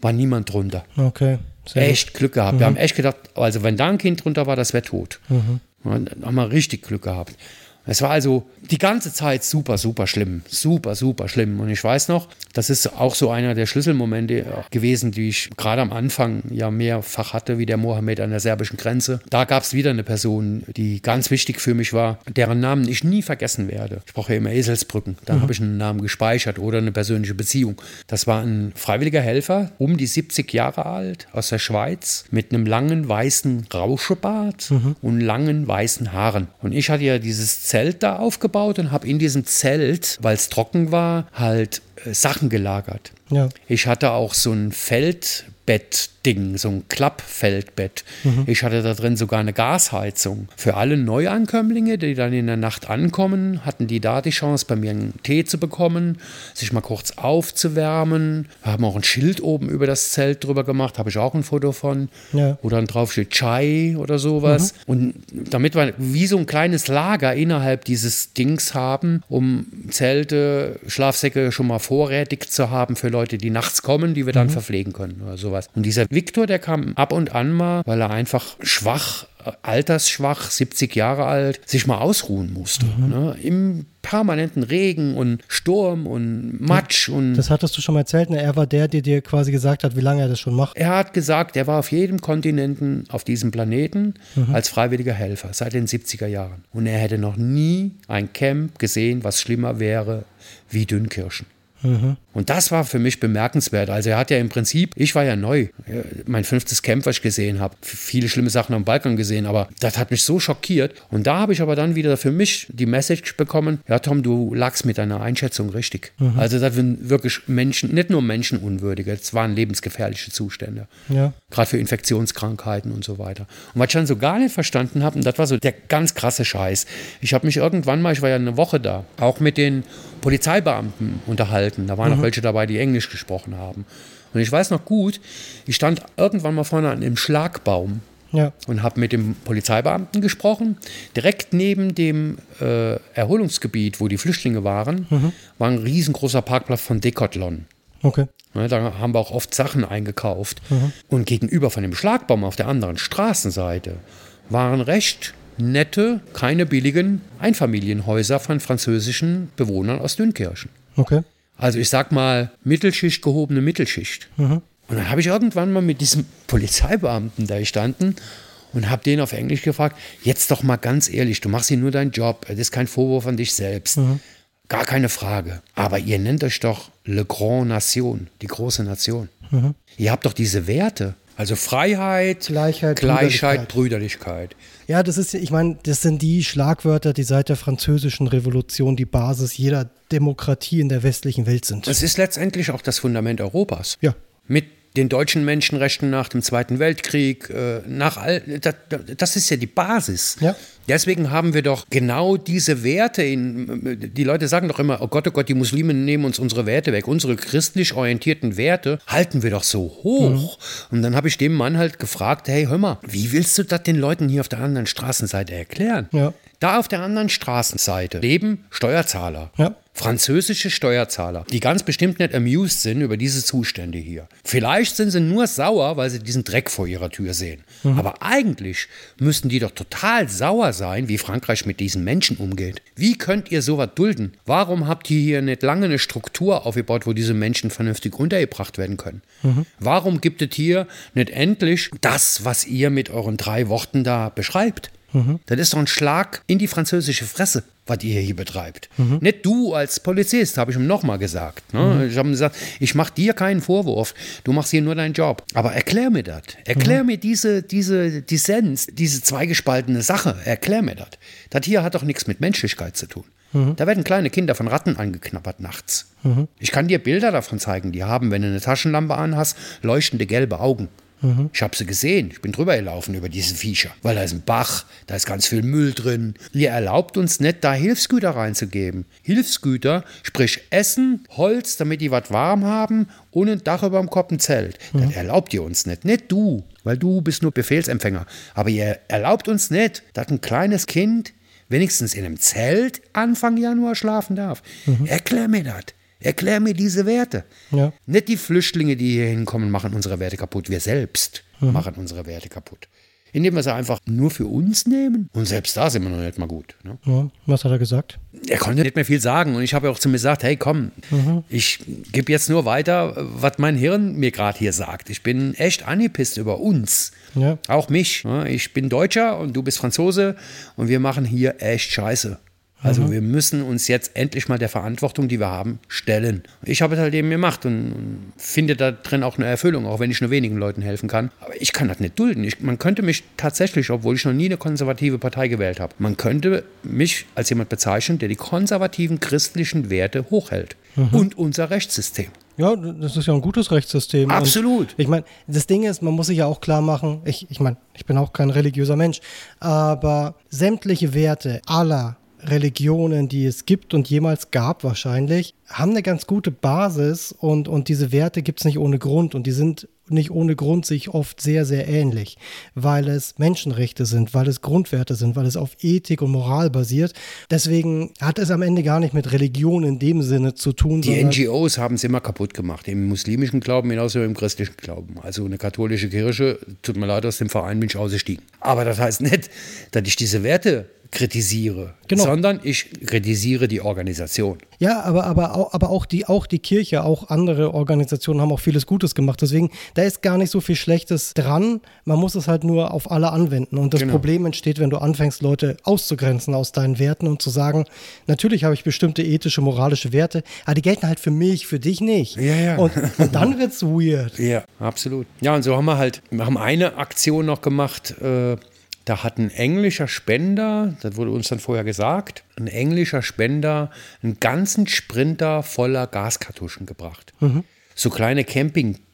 war niemand drunter. Okay. echt Glück gehabt. Mhm. Wir haben echt gedacht, also wenn da ein Kind drunter war, das wäre tot. Mhm. Dann haben wir richtig Glück gehabt. Es war also die ganze Zeit super, super schlimm. Super, super schlimm. Und ich weiß noch, das ist auch so einer der Schlüsselmomente gewesen, die ich gerade am Anfang ja mehrfach hatte, wie der Mohammed an der serbischen Grenze. Da gab es wieder eine Person, die ganz wichtig für mich war, deren Namen ich nie vergessen werde. Ich brauche ja immer Eselsbrücken. Da mhm. habe ich einen Namen gespeichert oder eine persönliche Beziehung. Das war ein freiwilliger Helfer, um die 70 Jahre alt, aus der Schweiz, mit einem langen weißen Rauschebart mhm. und langen weißen Haaren. Und ich hatte ja dieses Zelt da aufgebaut und habe in diesem Zelt, weil es trocken war, halt äh, Sachen gelagert. Ja. Ich hatte auch so ein Feldbettding, so ein Klappfeldbett. Mhm. Ich hatte da drin sogar eine Gasheizung. Für alle Neuankömmlinge, die dann in der Nacht ankommen, hatten die da die Chance, bei mir einen Tee zu bekommen, sich mal kurz aufzuwärmen. Wir haben auch ein Schild oben über das Zelt drüber gemacht, habe ich auch ein Foto von, ja. wo dann drauf steht Chai oder sowas. Mhm. Und damit wir wie so ein kleines Lager innerhalb dieses Dings haben, um Zelte, Schlafsäcke schon mal vorrätig zu haben für Leute, Leute, die nachts kommen, die wir dann mhm. verpflegen können oder sowas. Und dieser Viktor, der kam ab und an mal, weil er einfach schwach altersschwach, 70 Jahre alt, sich mal ausruhen musste. Mhm. Ne? Im permanenten Regen und Sturm und Matsch. Und das hattest du schon mal erzählt. Ne? Er war der, der dir quasi gesagt hat, wie lange er das schon macht. Er hat gesagt, er war auf jedem Kontinenten auf diesem Planeten mhm. als freiwilliger Helfer seit den 70er Jahren. Und er hätte noch nie ein Camp gesehen, was schlimmer wäre wie Dünnkirchen. Mhm. Und das war für mich bemerkenswert. Also er hat ja im Prinzip, ich war ja neu, mein fünftes Camp, was ich gesehen habe, viele schlimme Sachen am Balkan gesehen, aber das hat mich so schockiert. Und da habe ich aber dann wieder für mich die Message bekommen, ja Tom, du lagst mit deiner Einschätzung richtig. Mhm. Also das sind wirklich Menschen, nicht nur Menschenunwürdige, es waren lebensgefährliche Zustände. Ja. Gerade für Infektionskrankheiten und so weiter. Und was ich dann so gar nicht verstanden habe, und das war so der ganz krasse Scheiß. Ich habe mich irgendwann mal, ich war ja eine Woche da, auch mit den Polizeibeamten unterhalten. Da waren mhm. auch welche dabei, die Englisch gesprochen haben. Und ich weiß noch gut, ich stand irgendwann mal vorne an einem Schlagbaum ja. und habe mit dem Polizeibeamten gesprochen. Direkt neben dem äh, Erholungsgebiet, wo die Flüchtlinge waren, mhm. war ein riesengroßer Parkplatz von Decathlon. Okay. Ja, da haben wir auch oft Sachen eingekauft. Mhm. Und gegenüber von dem Schlagbaum auf der anderen Straßenseite waren recht nette, keine billigen Einfamilienhäuser von französischen Bewohnern aus Dünnkirchen. Okay. Also ich sag mal Mittelschicht, gehobene Mittelschicht. Mhm. Und dann habe ich irgendwann mal mit diesem Polizeibeamten da gestanden und habe den auf Englisch gefragt, jetzt doch mal ganz ehrlich, du machst hier nur deinen Job, das ist kein Vorwurf an dich selbst. Mhm. Gar keine Frage. Aber ihr nennt euch doch Le Grand Nation, die große Nation. Mhm. Ihr habt doch diese Werte. Also Freiheit, Gleichheit, Gleichheit Brüderlichkeit. Brüderlichkeit. Ja, das ist, ich meine, das sind die Schlagwörter, die seit der französischen Revolution die Basis jeder Demokratie in der westlichen Welt sind. Das ist letztendlich auch das Fundament Europas. Ja. Mit den deutschen Menschenrechten nach dem Zweiten Weltkrieg, äh, nach all, das, das ist ja die Basis. Ja. Deswegen haben wir doch genau diese Werte. In, die Leute sagen doch immer, oh Gott, oh Gott, die Muslime nehmen uns unsere Werte weg. Unsere christlich orientierten Werte halten wir doch so hoch. Mhm. Und dann habe ich dem Mann halt gefragt, hey, hör mal, wie willst du das den Leuten hier auf der anderen Straßenseite erklären? Ja. Da auf der anderen Straßenseite leben Steuerzahler. Ja. Französische Steuerzahler, die ganz bestimmt nicht amused sind über diese Zustände hier. Vielleicht sind sie nur sauer, weil sie diesen Dreck vor ihrer Tür sehen. Mhm. Aber eigentlich müssten die doch total sauer sein, wie Frankreich mit diesen Menschen umgeht. Wie könnt ihr sowas dulden? Warum habt ihr hier nicht lange eine Struktur aufgebaut, wo diese Menschen vernünftig untergebracht werden können? Mhm. Warum gibt es hier nicht endlich das, was ihr mit euren drei Worten da beschreibt? Mhm. Das ist doch ein Schlag in die französische Fresse, was ihr hier betreibt. Mhm. Nicht du als Polizist, habe ich ihm nochmal gesagt. Ne? Mhm. Ich habe gesagt, ich mache dir keinen Vorwurf, du machst hier nur deinen Job. Aber erklär mir das. Erklär mhm. mir diese, diese Dissens, diese zweigespaltene Sache. Erklär mir das. Das hier hat doch nichts mit Menschlichkeit zu tun. Mhm. Da werden kleine Kinder von Ratten angeknabbert nachts. Mhm. Ich kann dir Bilder davon zeigen, die haben, wenn du eine Taschenlampe anhast, leuchtende gelbe Augen. Mhm. Ich habe sie gesehen. Ich bin drüber gelaufen über diese Viecher. Weil da ist ein Bach, da ist ganz viel Müll drin. Ihr erlaubt uns nicht, da Hilfsgüter reinzugeben. Hilfsgüter, sprich Essen, Holz, damit die was warm haben und ein Dach über dem Kopf, ein Zelt. Mhm. Das erlaubt ihr uns nicht. Nicht du, weil du bist nur Befehlsempfänger. Aber ihr erlaubt uns nicht, dass ein kleines Kind wenigstens in einem Zelt Anfang Januar schlafen darf. Mhm. Erklär mir das. Erklär mir diese Werte. Ja. Nicht die Flüchtlinge, die hier hinkommen, machen unsere Werte kaputt. Wir selbst mhm. machen unsere Werte kaputt. Indem wir sie einfach nur für uns nehmen. Und selbst da sind wir noch nicht mal gut. Ne? Ja. Was hat er gesagt? Er konnte nicht mehr viel sagen. Und ich habe auch zu mir gesagt, hey komm, mhm. ich gebe jetzt nur weiter, was mein Hirn mir gerade hier sagt. Ich bin echt angepisst über uns. Ja. Auch mich. Ich bin Deutscher und du bist Franzose und wir machen hier echt Scheiße. Also mhm. wir müssen uns jetzt endlich mal der Verantwortung, die wir haben, stellen. Ich habe es halt eben gemacht und, finde da drin auch eine Erfüllung, auch wenn ich nur wenigen Leuten helfen kann. Aber ich kann das nicht dulden. Ich, man könnte mich tatsächlich, obwohl ich noch nie eine konservative Partei gewählt habe, man könnte mich als jemand bezeichnen, der die konservativen christlichen Werte hochhält mhm. und unser Rechtssystem. Ja, das ist ja ein gutes Rechtssystem. Absolut. Und ich meine, das Ding ist, man muss sich ja auch klar machen, ich, ich meine, ich bin auch kein religiöser Mensch, aber sämtliche Werte aller Religionen, die es gibt und jemals gab wahrscheinlich, haben eine ganz gute Basis und, und diese Werte gibt es nicht ohne Grund und die sind nicht ohne Grund sich oft sehr, sehr ähnlich, weil es Menschenrechte sind, weil es Grundwerte sind, weil es auf Ethik und Moral basiert. Deswegen hat es am Ende gar nicht mit Religion in dem Sinne zu tun. Die NGOs haben es immer kaputt gemacht, im muslimischen Glauben genauso wie im christlichen Glauben. Also eine katholische Kirche, tut mir leid, aus dem Verein bin ich ausgestiegen. Aber das heißt nicht, dass ich diese Werte kritisiere, genau. sondern ich kritisiere die Organisation. Ja, aber, aber, auch, aber auch, die, auch die Kirche, auch andere Organisationen haben auch vieles Gutes gemacht. Deswegen, da ist gar nicht so viel Schlechtes dran. Man muss es halt nur auf alle anwenden. Und das genau. Problem entsteht, wenn du anfängst, Leute auszugrenzen aus deinen Werten und zu sagen, natürlich habe ich bestimmte ethische, moralische Werte, aber die gelten halt für mich, für dich nicht. Ja, ja. Und, und dann (laughs) wird es weird. Ja, absolut. Ja, und so haben wir halt, wir haben eine Aktion noch gemacht, äh, da hat ein englischer Spender, das wurde uns dann vorher gesagt, ein englischer Spender einen ganzen Sprinter voller Gaskartuschen gebracht. Mhm. So kleine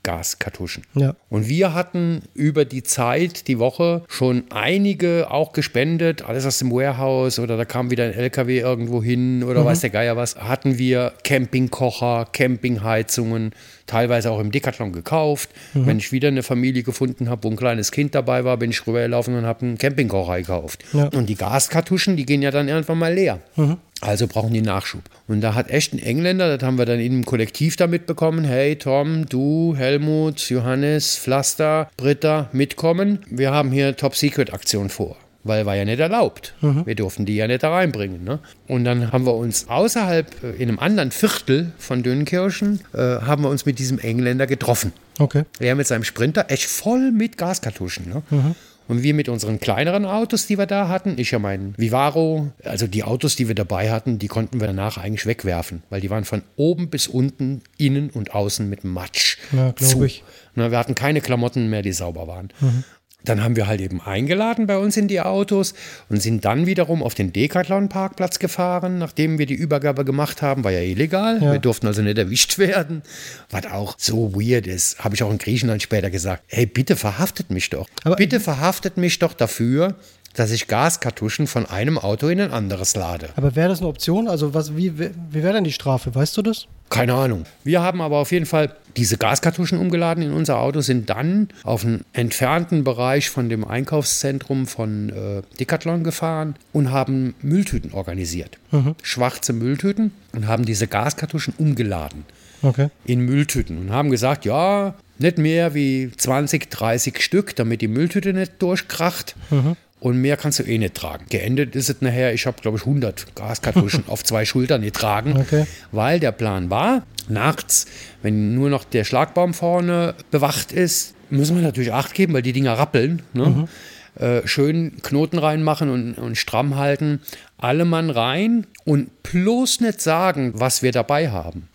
Campinggaskartuschen. Ja. Und wir hatten über die Zeit, die Woche, schon einige auch gespendet, alles aus dem Warehouse oder da kam wieder ein LKW irgendwo hin oder mhm. weiß der Geier was. Hatten wir Campingkocher, Campingheizungen, teilweise auch im Decathlon gekauft. Mhm. Wenn ich wieder eine Familie gefunden habe, wo ein kleines Kind dabei war, bin ich rübergelaufen und habe einen Campingkocher gekauft. Ja. Und die Gaskartuschen, die gehen ja dann irgendwann mal leer. Mhm. Also brauchen die Nachschub. Und da hat echt ein Engländer, das haben wir dann in einem Kollektiv da mitbekommen, hey Tom, du, Helmut, Johannes, Pflaster, Britta, mitkommen. Wir haben hier Top-Secret-Aktion vor weil war ja nicht erlaubt. Mhm. Wir durften die ja nicht da reinbringen. Ne? Und dann haben wir uns außerhalb, äh, in einem anderen Viertel von Dönnkirchen, äh, haben wir uns mit diesem Engländer getroffen. Okay. Er mit seinem Sprinter, echt voll mit Gaskartuschen. Ne? Mhm. Und wir mit unseren kleineren Autos, die wir da hatten, ich ja mein Vivaro, also die Autos, die wir dabei hatten, die konnten wir danach eigentlich wegwerfen, weil die waren von oben bis unten, innen und außen mit Matsch. Ja, glaube ich. Na, wir hatten keine Klamotten mehr, die sauber waren. Mhm. Dann haben wir halt eben eingeladen bei uns in die Autos und sind dann wiederum auf den Decathlon-Parkplatz gefahren, nachdem wir die Übergabe gemacht haben. War ja illegal. Ja. Wir durften also nicht erwischt werden. Was auch so weird ist, habe ich auch in Griechenland später gesagt. Hey, bitte verhaftet mich doch. Aber bitte verhaftet mich doch dafür, dass ich Gaskartuschen von einem Auto in ein anderes lade. Aber wäre das eine Option? Also was, wie, wie wäre denn die Strafe? Weißt du das? Keine Ahnung. Wir haben aber auf jeden Fall diese Gaskartuschen umgeladen in unser Auto, sind dann auf einen entfernten Bereich von dem Einkaufszentrum von äh, Decathlon gefahren und haben Mülltüten organisiert. Mhm. Schwarze Mülltüten und haben diese Gaskartuschen umgeladen okay. in Mülltüten und haben gesagt, ja, nicht mehr wie 20, 30 Stück, damit die Mülltüte nicht durchkracht. Mhm. Und mehr kannst du eh nicht tragen. Geendet ist es nachher, ich habe glaube ich 100 Gaskartuschen (laughs) auf zwei Schultern getragen, Okay. weil der Plan war, nachts, wenn nur noch der Schlagbaum vorne bewacht ist, müssen wir natürlich Acht geben, weil die Dinger rappeln. Ne? Äh, schön Knoten reinmachen und, und stramm halten. Alle Mann rein und bloß nicht sagen, was wir dabei haben.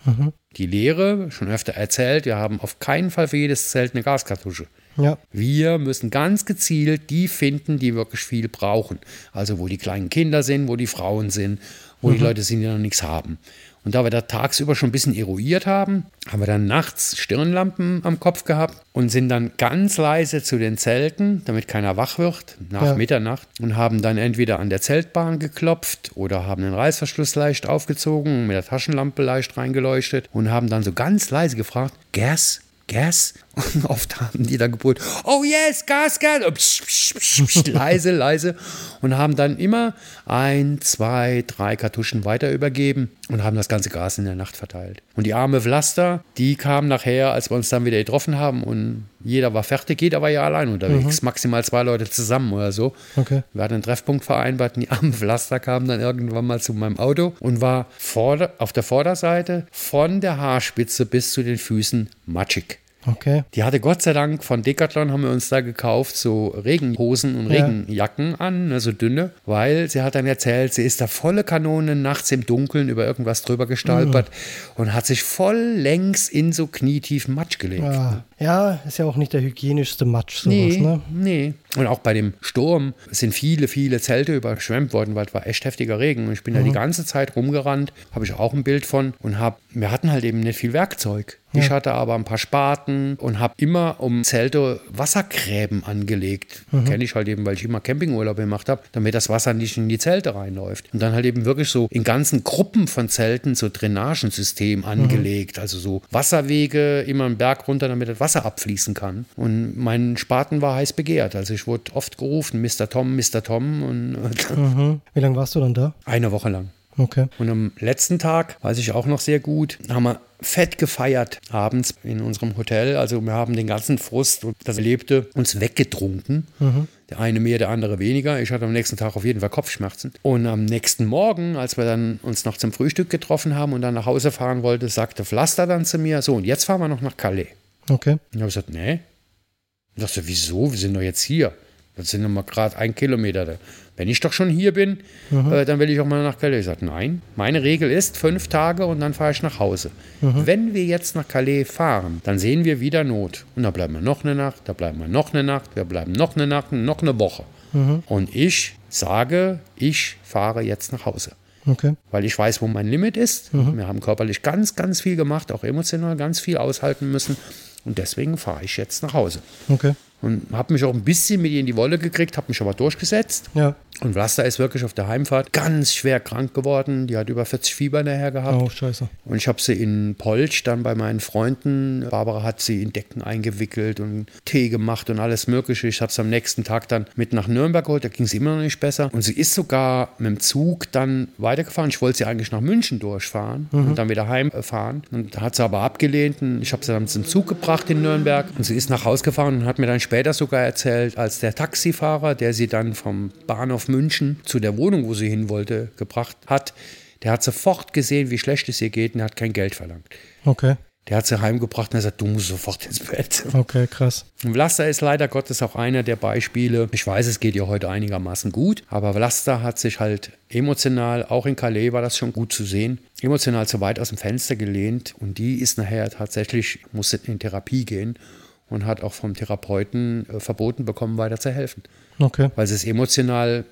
Die Lehre, schon öfter erzählt, wir haben auf keinen Fall für jedes Zelt eine Gaskartusche. Ja. Wir müssen ganz gezielt die finden, die wirklich viel brauchen. Also wo die kleinen Kinder sind, wo die Frauen sind, wo die Leute sind, die noch nichts haben. Und da wir da tagsüber schon ein bisschen eruiert haben, haben wir dann nachts Stirnlampen am Kopf gehabt und sind dann ganz leise zu den Zelten, damit keiner wach wird, nach Ja. Mitternacht, und haben dann entweder an der Zeltbahn geklopft oder haben den Reißverschluss leicht aufgezogen, mit der Taschenlampe leicht reingeleuchtet und haben dann so ganz leise gefragt, Gas? Gas? Und (laughs) oft haben die dann gebrüllt, oh yes, Gas, Gas. Psch, psch, psch, (laughs) leise, leise. Und haben dann immer ein, zwei, drei Kartuschen weiter übergeben und haben das ganze Gas in der Nacht verteilt. Und die arme Vlasta, die kam nachher, als wir uns dann wieder getroffen haben und jeder war fertig, jeder war ja allein unterwegs, maximal zwei Leute zusammen oder so. Okay. Wir hatten einen Treffpunkt vereinbart und die arme Vlasta kam dann irgendwann mal zu meinem Auto und war vorder, auf der Vorderseite von der Haarspitze bis zu den Füßen matschig. Okay. Die hatte Gott sei Dank von Decathlon haben wir uns da gekauft, so Regenhosen und Ja. Regenjacken an, ne, so dünne, weil sie hat dann erzählt, sie ist da volle Kanone nachts im Dunkeln über irgendwas drüber gestolpert und hat sich voll längs in so knietiefen Matsch gelegt. Ja. Ja, ist ja auch nicht der hygienischste Matsch, sowas, Nee, ne? nee. Und auch bei dem Sturm sind viele, viele Zelte überschwemmt worden, weil es war echt heftiger Regen. Und ich bin da die ganze Zeit rumgerannt, habe ich auch ein Bild von und habe, wir hatten halt eben nicht viel Werkzeug. Ich hatte aber ein paar Spaten und habe immer um Zelte Wassergräben angelegt. Kenne ich halt eben, weil ich immer Campingurlaub gemacht habe, damit das Wasser nicht in die Zelte reinläuft. Und dann halt eben wirklich so in ganzen Gruppen von Zelten so Drainagensystem angelegt. Also so Wasserwege immer einen Berg runter, damit das Wasser abfließen kann. Und mein Spaten war heiß begehrt. Also ich wurde oft gerufen, Mr. Tom, Mr. Tom und (laughs) Mhm. Wie lange warst du dann da? eine Woche lang. Okay. Und am letzten Tag, weiß ich auch noch sehr gut, haben wir fett gefeiert abends in unserem Hotel. Also wir haben den ganzen Frust und das Erlebte uns weggetrunken. Der eine mehr, der andere weniger. Ich hatte am nächsten Tag auf jeden Fall Kopfschmerzen. Und am nächsten Morgen, als wir dann uns noch zum Frühstück getroffen haben und dann nach Hause fahren wollten, sagte Pflaster dann zu mir, so und jetzt fahren wir noch nach Calais. Okay. Und ich habe gesagt, nee. Ich dachte, wieso? Wir sind doch jetzt hier. Das sind noch mal gerade ein Kilometer. da. Wenn ich doch schon hier bin, äh, dann will ich auch mal nach Calais. Ich sagte, nein, meine Regel ist fünf Tage und dann fahre ich nach Hause. Wenn wir jetzt nach Calais fahren, dann sehen wir wieder Not. Und da bleiben wir noch eine Nacht, da bleiben wir noch eine Nacht, wir bleiben noch eine Nacht, noch eine Woche. Und ich sage, ich fahre jetzt nach Hause Okay. weil ich weiß, wo mein Limit ist. Wir haben körperlich ganz, ganz viel gemacht, auch emotional ganz viel aushalten müssen. Und deswegen fahre ich jetzt nach Hause. Okay. Und habe mich auch ein bisschen mit ihr in die Wolle gekriegt, habe mich aber durchgesetzt. Ja. Und Vlasta ist wirklich auf der Heimfahrt ganz schwer krank geworden. Die hat über 40 Fieber nachher gehabt. Oh, scheiße. Und ich habe sie in Polch dann bei meinen Freunden. Barbara hat sie in Decken eingewickelt und Tee gemacht und alles Mögliche. Ich habe sie am nächsten Tag dann mit nach Nürnberg geholt. Da ging es immer noch nicht besser. Und sie ist sogar mit dem Zug dann weitergefahren. Ich wollte sie eigentlich nach München durchfahren und dann wieder heimfahren. Und da hat sie aber abgelehnt. Und ich habe sie dann zum Zug gebracht in Nürnberg. Und sie ist nach Hause gefahren und hat mir dann später sogar erzählt, als der Taxifahrer, der sie dann vom Bahnhof München zu der Wohnung, wo sie hin wollte, gebracht hat, der hat sofort gesehen, wie schlecht es ihr geht und er hat kein Geld verlangt. Okay. Der hat sie heimgebracht und er sagt, du musst sofort ins Bett. Okay, krass. Und Vlasta ist leider Gottes auch einer der Beispiele. Ich weiß, es geht ihr heute einigermaßen gut, aber Vlasta hat sich halt emotional, auch in Calais war das schon gut zu sehen, emotional zu weit aus dem Fenster gelehnt und die ist nachher tatsächlich, musste in Therapie gehen und hat auch vom Therapeuten äh, verboten bekommen, weiter zu helfen Okay. weil sie es emotional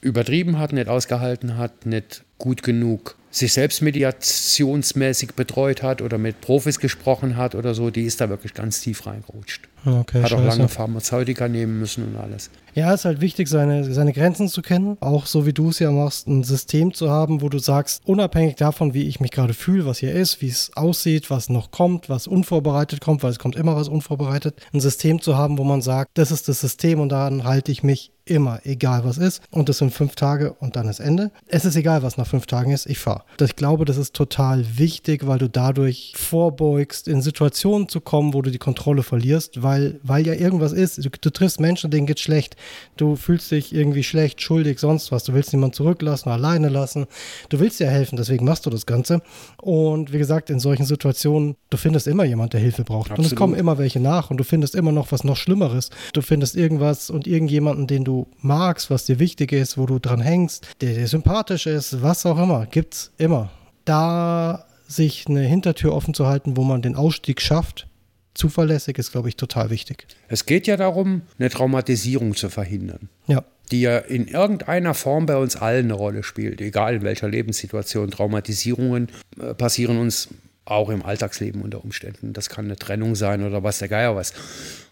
übertrieben hat, nicht ausgehalten hat, nicht gut genug sich selbst mediationsmäßig betreut hat oder mit Profis gesprochen hat oder so, die ist da wirklich ganz tief reingerutscht. Okay, Hat auch lange Pharmazeutika nehmen müssen und alles. Ja, es ist halt wichtig, seine, seine Grenzen zu kennen. Auch so wie du es ja machst, ein System zu haben, wo du sagst, unabhängig davon, wie ich mich gerade fühle, was hier ist, wie es aussieht, was noch kommt, was unvorbereitet kommt, weil es kommt immer was unvorbereitet, ein System zu haben, wo man sagt, das ist das System und daran halte ich mich immer, egal was ist. Und das sind fünf Tage und dann ist Ende. Es ist egal, was nach fünf Tagen ist, ich fahre. Ich glaube, das ist total wichtig, weil du dadurch vorbeugst, in Situationen zu kommen, wo du die Kontrolle verlierst, weil, weil ja irgendwas ist. Du, du triffst Menschen, denen geht's schlecht. Du fühlst dich irgendwie schlecht, schuldig, sonst was. Du willst niemanden zurücklassen, alleine lassen. Du willst dir helfen, deswegen machst du das Ganze. Und wie gesagt, in solchen Situationen, du findest immer jemand, der Hilfe braucht. Absolut. Und es kommen immer welche nach und du findest immer noch was noch Schlimmeres. Du findest irgendwas und irgendjemanden, den du magst, was dir wichtig ist, wo du dran hängst, der dir sympathisch ist, was auch immer, gibt's immer. Da sich eine Hintertür offen zu halten, wo man den Ausstieg schafft, zuverlässig ist, glaube ich, total wichtig. Es geht ja darum, eine Traumatisierung zu verhindern. Ja. Die ja in irgendeiner Form bei uns allen eine Rolle spielt, egal in welcher Lebenssituation. Traumatisierungen äh, passieren uns auch im Alltagsleben unter Umständen. Das kann eine Trennung sein oder was der Geier was.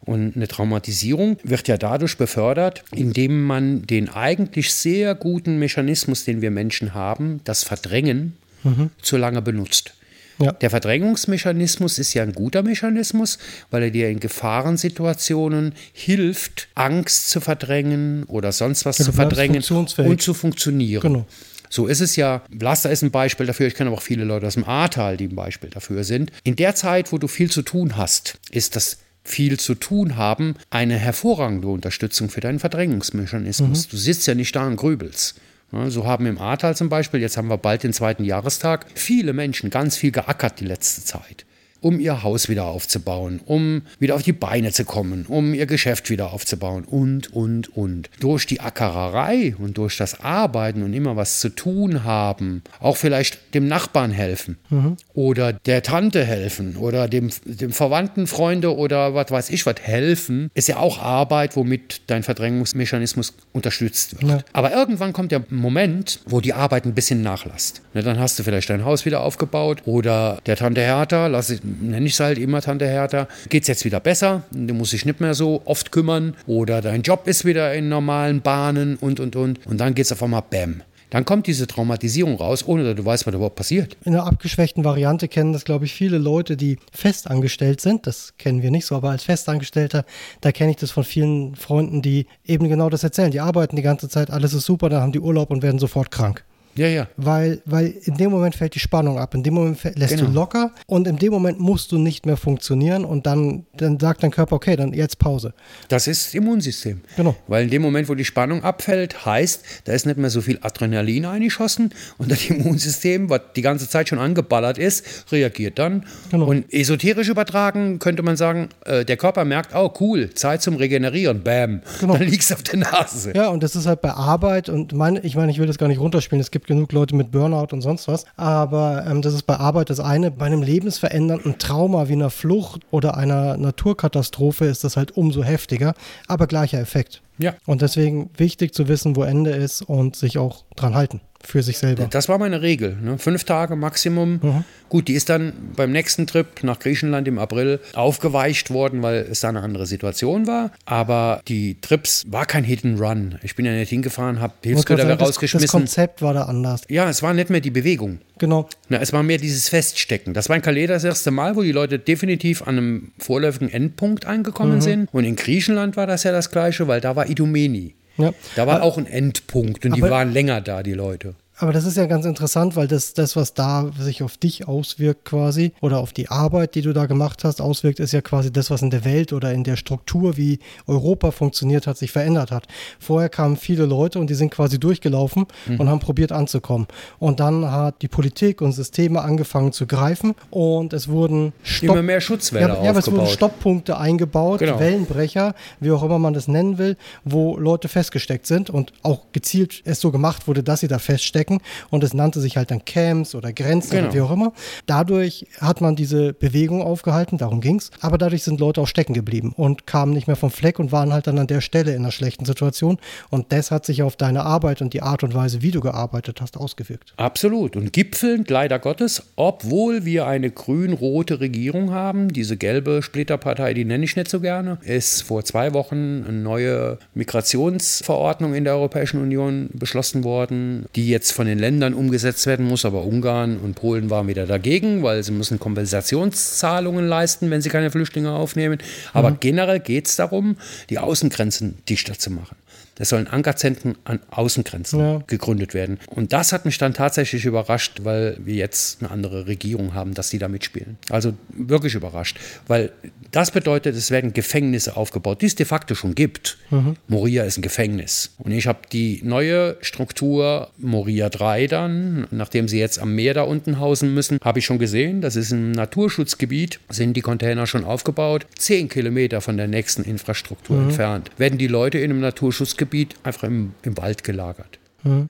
Und eine Traumatisierung wird ja dadurch befördert, indem man den eigentlich sehr guten Mechanismus, den wir Menschen haben, das Verdrängen, mhm. zu lange benutzt. Ja. Der Verdrängungsmechanismus ist ja ein guter Mechanismus, weil er dir in Gefahrensituationen hilft, Angst zu verdrängen oder sonst was ja, zu verdrängen und zu funktionieren. Genau. So ist es ja, Laster ist ein Beispiel dafür, ich kenne aber auch viele Leute aus dem Ahrtal, die ein Beispiel dafür sind. In der Zeit, wo du viel zu tun hast, ist das viel zu tun haben eine hervorragende Unterstützung für deinen Verdrängungsmechanismus. Mhm. Du sitzt ja nicht da und grübelst. So haben im Ahrtal zum Beispiel, jetzt haben wir bald den zweiten Jahrestag, viele Menschen ganz viel geackert die letzte Zeit um ihr Haus wieder aufzubauen, um wieder auf die Beine zu kommen, um ihr Geschäft wieder aufzubauen und, und, und. Durch die Ackererei und durch das Arbeiten und immer was zu tun haben, auch vielleicht dem Nachbarn helfen mhm. oder der Tante helfen oder dem, dem Verwandten, Freunde oder was weiß ich was helfen, ist ja auch Arbeit, womit dein Verdrängungsmechanismus unterstützt wird. Ja. Aber irgendwann kommt der Moment, wo die Arbeit ein bisschen nachlässt. dann hast du vielleicht dein Haus wieder aufgebaut oder der Tante Hertha, lass ich nenne ich es halt immer Tante Hertha, geht es jetzt wieder besser, du musst dich nicht mehr so oft kümmern oder dein Job ist wieder in normalen Bahnen und, und, und. Und dann geht es auf einmal Bäm. Dann kommt diese Traumatisierung raus, ohne dass du weißt, was überhaupt passiert. In einer abgeschwächten Variante kennen das, glaube ich, viele Leute, die festangestellt sind. Das kennen wir nicht so, aber als Festangestellter, da kenne ich das von vielen Freunden, die eben genau das erzählen. Die arbeiten die ganze Zeit, alles ist super, dann haben die Urlaub und werden sofort krank. Ja, ja. Weil, weil in dem Moment fällt die Spannung ab. In dem Moment lässt genau. du locker und in dem Moment musst du nicht mehr funktionieren und dann, dann sagt dein Körper, okay, dann jetzt Pause. Das ist das Immunsystem. Genau. Weil in dem Moment, wo die Spannung abfällt, heißt, da ist nicht mehr so viel Adrenalin eingeschossen (laughs) und das Immunsystem, was die ganze Zeit schon angeballert ist, reagiert dann. Genau. Und esoterisch übertragen könnte man sagen, äh, der Körper merkt, oh cool, Zeit zum Regenerieren, bam, genau. dann liegst du auf der Nase. Ja, und das ist halt bei Arbeit und meine, ich meine, ich will das gar nicht runterspielen, es gibt genug Leute mit Burnout und sonst was. Aber ähm, das ist bei Arbeit das eine. Bei einem lebensverändernden Trauma wie einer Flucht oder einer Naturkatastrophe ist das halt umso heftiger, aber gleicher Effekt. Ja. Und deswegen wichtig zu wissen, wo Ende ist und sich auch dran halten für sich selber. Das war meine Regel. Ne? Fünf Tage Maximum. Mhm. Gut, die ist dann beim nächsten Trip nach Griechenland im April aufgeweicht worden, weil es da eine andere Situation war. Aber die Trips war kein Hit and Run. Ich bin ja nicht hingefahren, habe Hilfsgüter rausgeschmissen. Das Konzept war da anders. Ja, es war nicht mehr die Bewegung. Genau. Na, es war mehr dieses Feststecken. Das war in Calais das erste Mal, wo die Leute definitiv an einem vorläufigen Endpunkt angekommen mhm. sind. Und in Griechenland war das ja das Gleiche, weil da war Idomeni. Ja. Da war aber, auch ein Endpunkt und die waren länger da, die Leute. Aber das ist ja ganz interessant, weil das, das, was da sich auf dich auswirkt quasi oder auf die Arbeit, die du da gemacht hast, auswirkt, ist ja quasi das, was in der Welt oder in der Struktur, wie Europa funktioniert hat, sich verändert hat. Vorher kamen viele Leute und die sind quasi durchgelaufen mhm. und haben probiert anzukommen. Und dann hat die Politik und Systeme angefangen zu greifen und es wurden Stopp immer mehr Schutzwälder ja, ja, aber es wurden Stopppunkte eingebaut, genau. Wellenbrecher, wie auch immer man das nennen will, wo Leute festgesteckt sind und auch gezielt es so gemacht wurde, dass sie da feststecken Strecken und es nannte sich halt dann Camps oder Grenzen Genau. oder wie auch immer. Dadurch hat man diese Bewegung aufgehalten, darum ging's. Aber dadurch sind Leute auch stecken geblieben und kamen nicht mehr vom Fleck und waren halt dann an der Stelle in einer schlechten Situation. Und das hat sich auf deine Arbeit und die Art und Weise, wie du gearbeitet hast, ausgewirkt. Absolut. Und gipfelnd, leider Gottes, obwohl wir eine grün-rote Regierung haben, diese gelbe Splitterpartei, die nenne ich nicht so gerne, ist vor zwei Wochen eine neue Migrationsverordnung in der Europäischen Union beschlossen worden, die jetzt von den Ländern umgesetzt werden muss. Aber Ungarn und Polen waren wieder dagegen, weil sie müssen Kompensationszahlungen leisten, wenn sie keine Flüchtlinge aufnehmen. Aber generell geht es darum, die Außengrenzen dichter zu machen. Es sollen Ankerzentren an Außengrenzen Ja. gegründet werden. Und das hat mich dann tatsächlich überrascht, weil wir jetzt eine andere Regierung haben, dass die da mitspielen. Also wirklich überrascht. Weil das bedeutet, es werden Gefängnisse aufgebaut, die es de facto schon gibt. Moria ist ein Gefängnis. Und ich habe die neue Struktur Moria 3 dann, nachdem sie jetzt am Meer da unten hausen müssen, habe ich schon gesehen, das ist ein Naturschutzgebiet, sind die Container schon aufgebaut, zehn Kilometer von der nächsten Infrastruktur entfernt. Werden die Leute in einem Naturschutzgebiet einfach im, im Wald gelagert.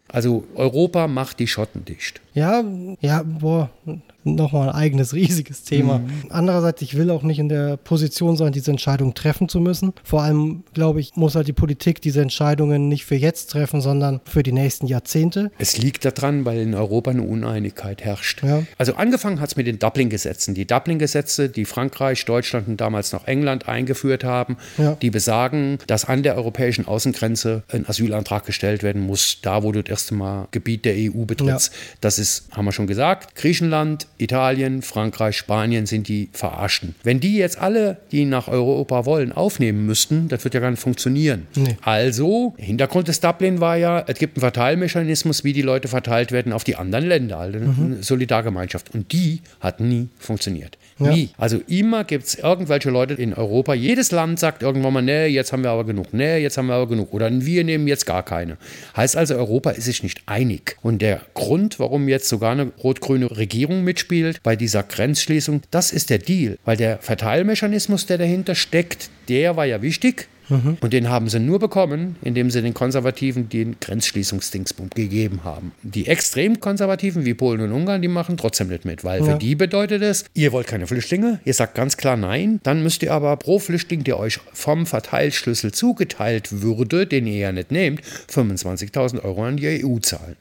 Also Europa macht die Schotten dicht. Ja, ja, boah, nochmal ein eigenes (laughs) riesiges Thema. Mhm. Andererseits, ich will auch nicht in der Position sein, diese Entscheidung treffen zu müssen. Vor allem, glaube ich, muss halt die Politik diese Entscheidungen nicht für jetzt treffen, sondern für die nächsten Jahrzehnte. Es liegt daran, weil in Europa eine Uneinigkeit herrscht. Ja. Also angefangen hat es mit den Dublin-Gesetzen. Die Dublin-Gesetze, die Frankreich, Deutschland und damals noch England eingeführt haben, Ja. die besagen, dass an der europäischen Außengrenze ein Asylantrag gestellt werden muss, da wo du das erste Mal Gebiet der EU betrittst. Das ist, haben wir schon gesagt, Griechenland, Italien, Frankreich, Spanien sind die Verarschten. Wenn die jetzt alle, die nach Europa wollen, aufnehmen müssten, das wird ja gar nicht funktionieren. Nee. Also, Hintergrund des Dublin war ja, es gibt einen Verteilmechanismus, wie die Leute verteilt werden auf die anderen Länder, also eine Solidargemeinschaft. Und die hat nie funktioniert. Ja. Nie. Also immer gibt es irgendwelche Leute in Europa. Jedes Land sagt irgendwann mal, nee, jetzt haben wir aber genug, nee, jetzt haben wir aber genug. Oder wir nehmen jetzt gar keine. Heißt also, Europa ist sich nicht einig. Und der Grund, warum jetzt sogar eine rot-grüne Regierung mitspielt bei dieser Grenzschließung, das ist der Deal. Weil der Verteilmechanismus, der dahinter steckt, der war ja wichtig. Und den haben sie nur bekommen, indem sie den Konservativen den Grenzschließungsdingsbum gegeben haben. Die extrem Konservativen wie Polen und Ungarn, die machen trotzdem nicht mit, weil Ja. für die bedeutet es, ihr wollt keine Flüchtlinge, ihr sagt ganz klar nein, dann müsst ihr aber pro Flüchtling, der euch vom Verteilschlüssel zugeteilt würde, den ihr ja nicht nehmt, 25.000 Euro an die EU zahlen.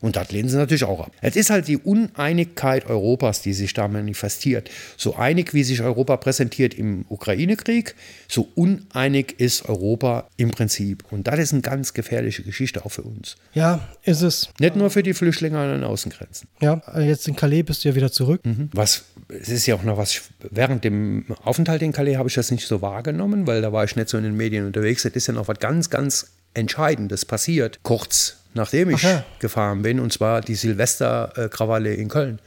Und das lehnen sie natürlich auch ab. Es ist halt die Uneinigkeit Europas, die sich da manifestiert. So einig, wie sich Europa präsentiert im Ukraine-Krieg, so uneinig ist Europa im Prinzip. Und das ist eine ganz gefährliche Geschichte auch für uns. Ja, ist es. Nicht nur für die Flüchtlinge an den Außengrenzen. Ja, jetzt in Calais bist du ja wieder zurück. Was, es ist ja auch noch was, während dem Aufenthalt in Calais habe ich das nicht so wahrgenommen, weil da war ich nicht so in den Medien unterwegs. Es ist ja noch was ganz, ganz Entscheidendes passiert, kurz nachdem ich ja. gefahren bin, und zwar die Silvesterkrawalle in Köln.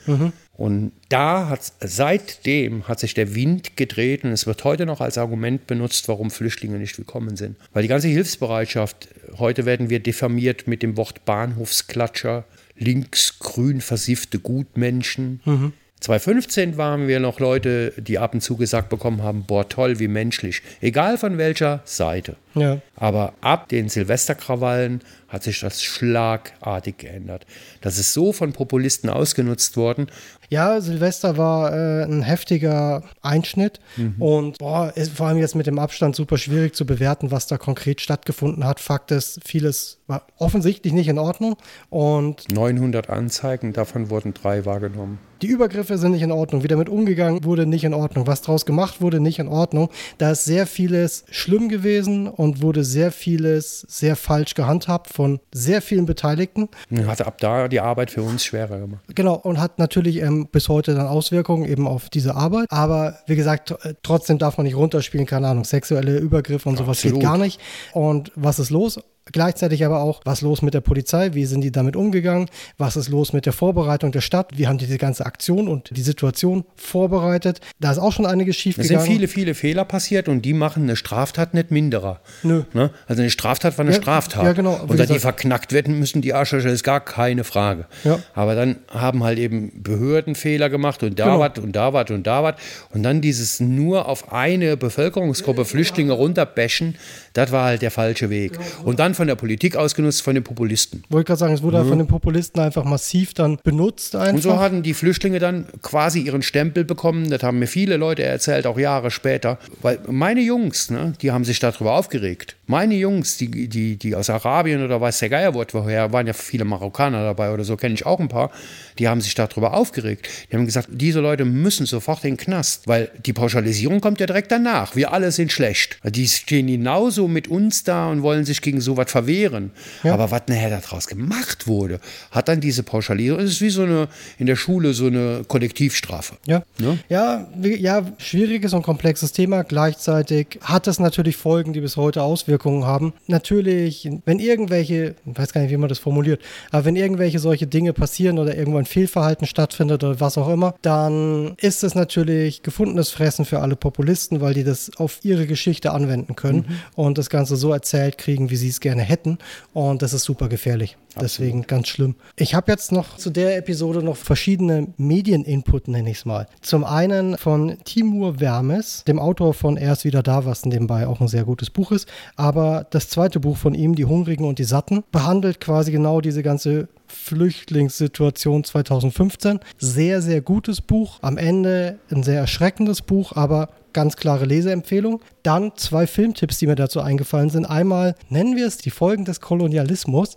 Und da hat seitdem hat sich der Wind gedreht und es wird heute noch als Argument benutzt, warum Flüchtlinge nicht willkommen sind. Weil die ganze Hilfsbereitschaft, heute werden wir diffamiert mit dem Wort Bahnhofsklatscher, linksgrün versiffte Gutmenschen. 2015 waren wir noch Leute, die ab und zu gesagt bekommen haben, boah, toll, wie menschlich. Egal von welcher Seite. Ja. Aber ab den Silvesterkrawallen hat sich das schlagartig geändert. Das ist so von Populisten ausgenutzt worden. Ja, Silvester war äh, ein heftiger Einschnitt Mhm. und boah, ist vor allem jetzt mit dem Abstand super schwierig zu bewerten, was da konkret stattgefunden hat. Fakt ist, vieles war offensichtlich nicht in Ordnung und 900 Anzeigen, davon wurden drei wahrgenommen. die Übergriffe sind nicht in Ordnung. Wie damit umgegangen wurde, nicht in Ordnung. Was draus gemacht wurde, nicht in Ordnung. Da ist sehr vieles schlimm gewesen und wurde sehr vieles sehr falsch gehandhabt von sehr vielen Beteiligten. Hat ab da die Arbeit für uns schwerer gemacht. Genau, und hat natürlich ähm, bis heute dann Auswirkungen eben auf diese Arbeit. Aber wie gesagt, tr- trotzdem darf man nicht runterspielen, keine Ahnung, sexuelle Übergriffe und sowas Absolut. geht gar nicht. Und was ist los? Gleichzeitig aber auch, was los mit der Polizei? Wie sind die damit umgegangen? Was ist los mit der Vorbereitung der Stadt? Wie haben die die ganze Aktion und die Situation vorbereitet? Da ist auch schon einiges Es schiefgegangen. sind viele, viele Fehler passiert und die machen eine Straftat nicht minderer. Nö. Ne? Also eine Straftat war eine Ja, Straftat. ja, genau. Und dass die verknackt werden müssen, die Arschlöcher, ist gar keine Frage. Ja. Aber dann haben halt eben Behörden Fehler gemacht und da Genau. was und da was und da was. Und dann dieses nur auf eine Bevölkerungsgruppe Flüchtlinge runterbashen, das war halt der falsche Weg. Und dann von der Politik ausgenutzt, von den Populisten. Wollte gerade sagen, es wurde mhm. von den Populisten einfach massiv dann benutzt. Einfach. Und so hatten die Flüchtlinge dann quasi ihren Stempel bekommen. Das haben mir viele Leute erzählt, auch Jahre später. Weil meine Jungs, ne, die haben sich darüber aufgeregt. Meine Jungs, die, die, die aus Arabien oder weiß der Geier woher, waren ja viele Marokkaner dabei oder so, kenne ich auch ein paar, die haben sich darüber aufgeregt. Die haben gesagt, diese Leute müssen sofort in den Knast, weil die Pauschalisierung kommt ja direkt danach. Wir alle sind schlecht. Die stehen genauso mit uns da und wollen sich gegen sowas verwehren. Ja. Aber was nachher daraus gemacht wurde, hat dann diese Pauschalisierung, es ist wie so eine, in der Schule so eine Kollektivstrafe. Ja, ne? ja, ja, schwieriges und komplexes Thema. Gleichzeitig hat es natürlich Folgen, die bis heute Auswirkungen haben. Natürlich, wenn irgendwelche, ich weiß gar nicht, wie man das formuliert, aber wenn irgendwelche solche Dinge passieren oder irgendwo ein Fehlverhalten stattfindet oder was auch immer, dann ist es natürlich gefundenes Fressen für alle Populisten, weil die das auf ihre Geschichte anwenden können mhm. und das Ganze so erzählt kriegen, wie sie es gerne hätten. Und das ist super gefährlich. Deswegen Absolut. ganz schlimm. Ich habe jetzt noch zu der Episode noch verschiedene Medieninput, nenne ich es mal. Zum einen von Timur Wermes, dem Autor von Er ist wieder da, was nebenbei auch ein sehr gutes Buch ist. Aber das zweite Buch von ihm, Die Hungrigen und die Satten, behandelt quasi genau diese ganze Flüchtlingssituation 2015. Sehr, sehr gutes Buch. Am Ende ein sehr erschreckendes Buch, aber ganz klare Leseempfehlung. Dann zwei Filmtipps, die mir dazu eingefallen sind. Einmal nennen wir es die Folgen des Kolonialismus.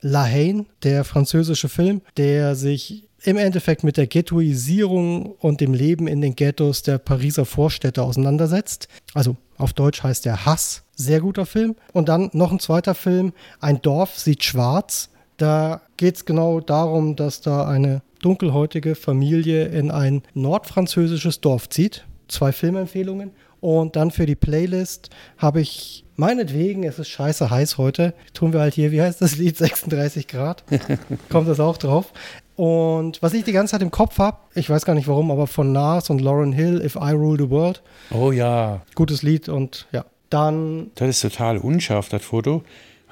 La Haine, der französische Film, der sich im Endeffekt mit der Ghettoisierung und dem Leben in den Ghettos der Pariser Vorstädte auseinandersetzt. Also auf Deutsch heißt der Hass. Sehr guter Film. Und dann noch ein zweiter Film, Ein Dorf sieht schwarz. Da geht es genau darum, dass da eine dunkelhäutige Familie in ein nordfranzösisches Dorf zieht. Zwei Filmempfehlungen. Und dann für die Playlist habe ich meinetwegen, es ist scheiße heiß heute, tun wir halt hier, wie heißt das Lied, 36 Grad. (laughs) Kommt das auch drauf. Und was ich die ganze Zeit im Kopf habe, ich weiß gar nicht warum, aber von Nas und Lauren Hill, If I Rule the World. Oh ja. Gutes Lied und ja. Dann. Das ist total unscharf, das Foto.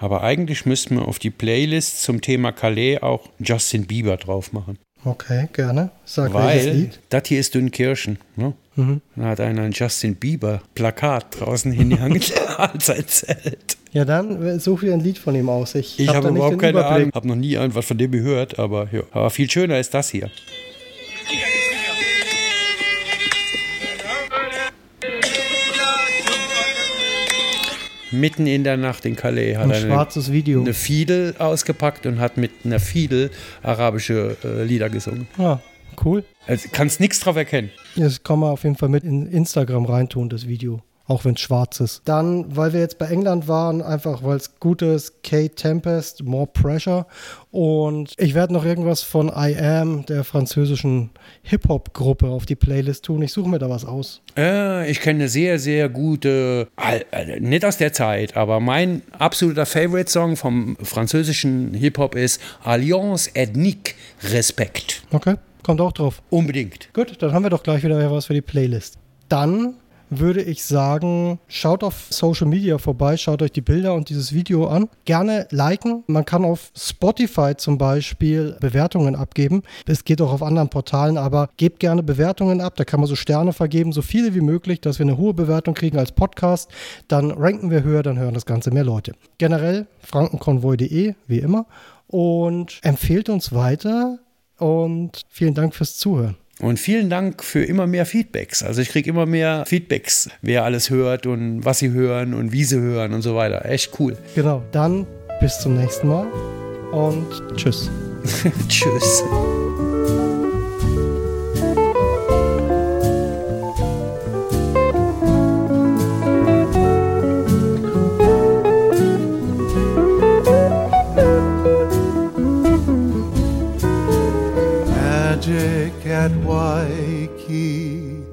Aber eigentlich müssten wir auf die Playlist zum Thema Calais auch Justin Bieber drauf machen. Okay, gerne. Sag Weil das hier ist Dünnkirchen. Ne? Mhm. Da hat einer ein Justin Bieber Plakat draußen hingehangen als ein Zelt. Ja, dann such dir ein Lied von ihm aus. Ich, ich habe hab überhaupt keine Überblick. Ahnung, habe noch nie irgendwas von dem gehört, aber ja. Aber viel schöner ist das hier. Mitten in der Nacht in Calais hat ein schwarzes eine, Video. eine Fiedel ausgepackt und hat mit einer Fiedel arabische äh, Lieder gesungen. Ah, cool. Also kannst nichts drauf erkennen. Das kann man auf jeden Fall mit in Instagram reintun, das Video auch wenn es schwarz ist. Dann, weil wir jetzt bei England waren, einfach weil es gut ist, Kate Tempest, More Pressure. Und ich werde noch irgendwas von I Am, der französischen Hip-Hop-Gruppe, auf die Playlist tun. Ich suche mir da was aus. Äh, ich kenne eine sehr, sehr gute, äh, nicht aus der Zeit, aber mein absoluter Favorite-Song vom französischen Hip-Hop ist Alliance Ethnique Respect. Okay, kommt auch drauf. Unbedingt. Gut, dann haben wir doch gleich wieder was für die Playlist. Dann würde ich sagen, schaut auf Social Media vorbei, schaut euch die Bilder und dieses Video an. Gerne liken. Man kann auf Spotify zum Beispiel Bewertungen abgeben. Es geht auch auf anderen Portalen, aber gebt gerne Bewertungen ab. Da kann man so Sterne vergeben, so viele wie möglich, dass wir eine hohe Bewertung kriegen als Podcast. Dann ranken wir höher, dann hören das Ganze mehr Leute. Generell frankenkonvoi.de, wie immer. Und empfehlt uns weiter und vielen Dank fürs Zuhören. Und vielen Dank für immer mehr Feedbacks. Also ich kriege immer mehr Feedbacks, wer alles hört und was sie hören und wie sie hören und so weiter. Echt cool. Genau, dann bis zum nächsten Mal und tschüss. (laughs) tschüss. At Waikiki.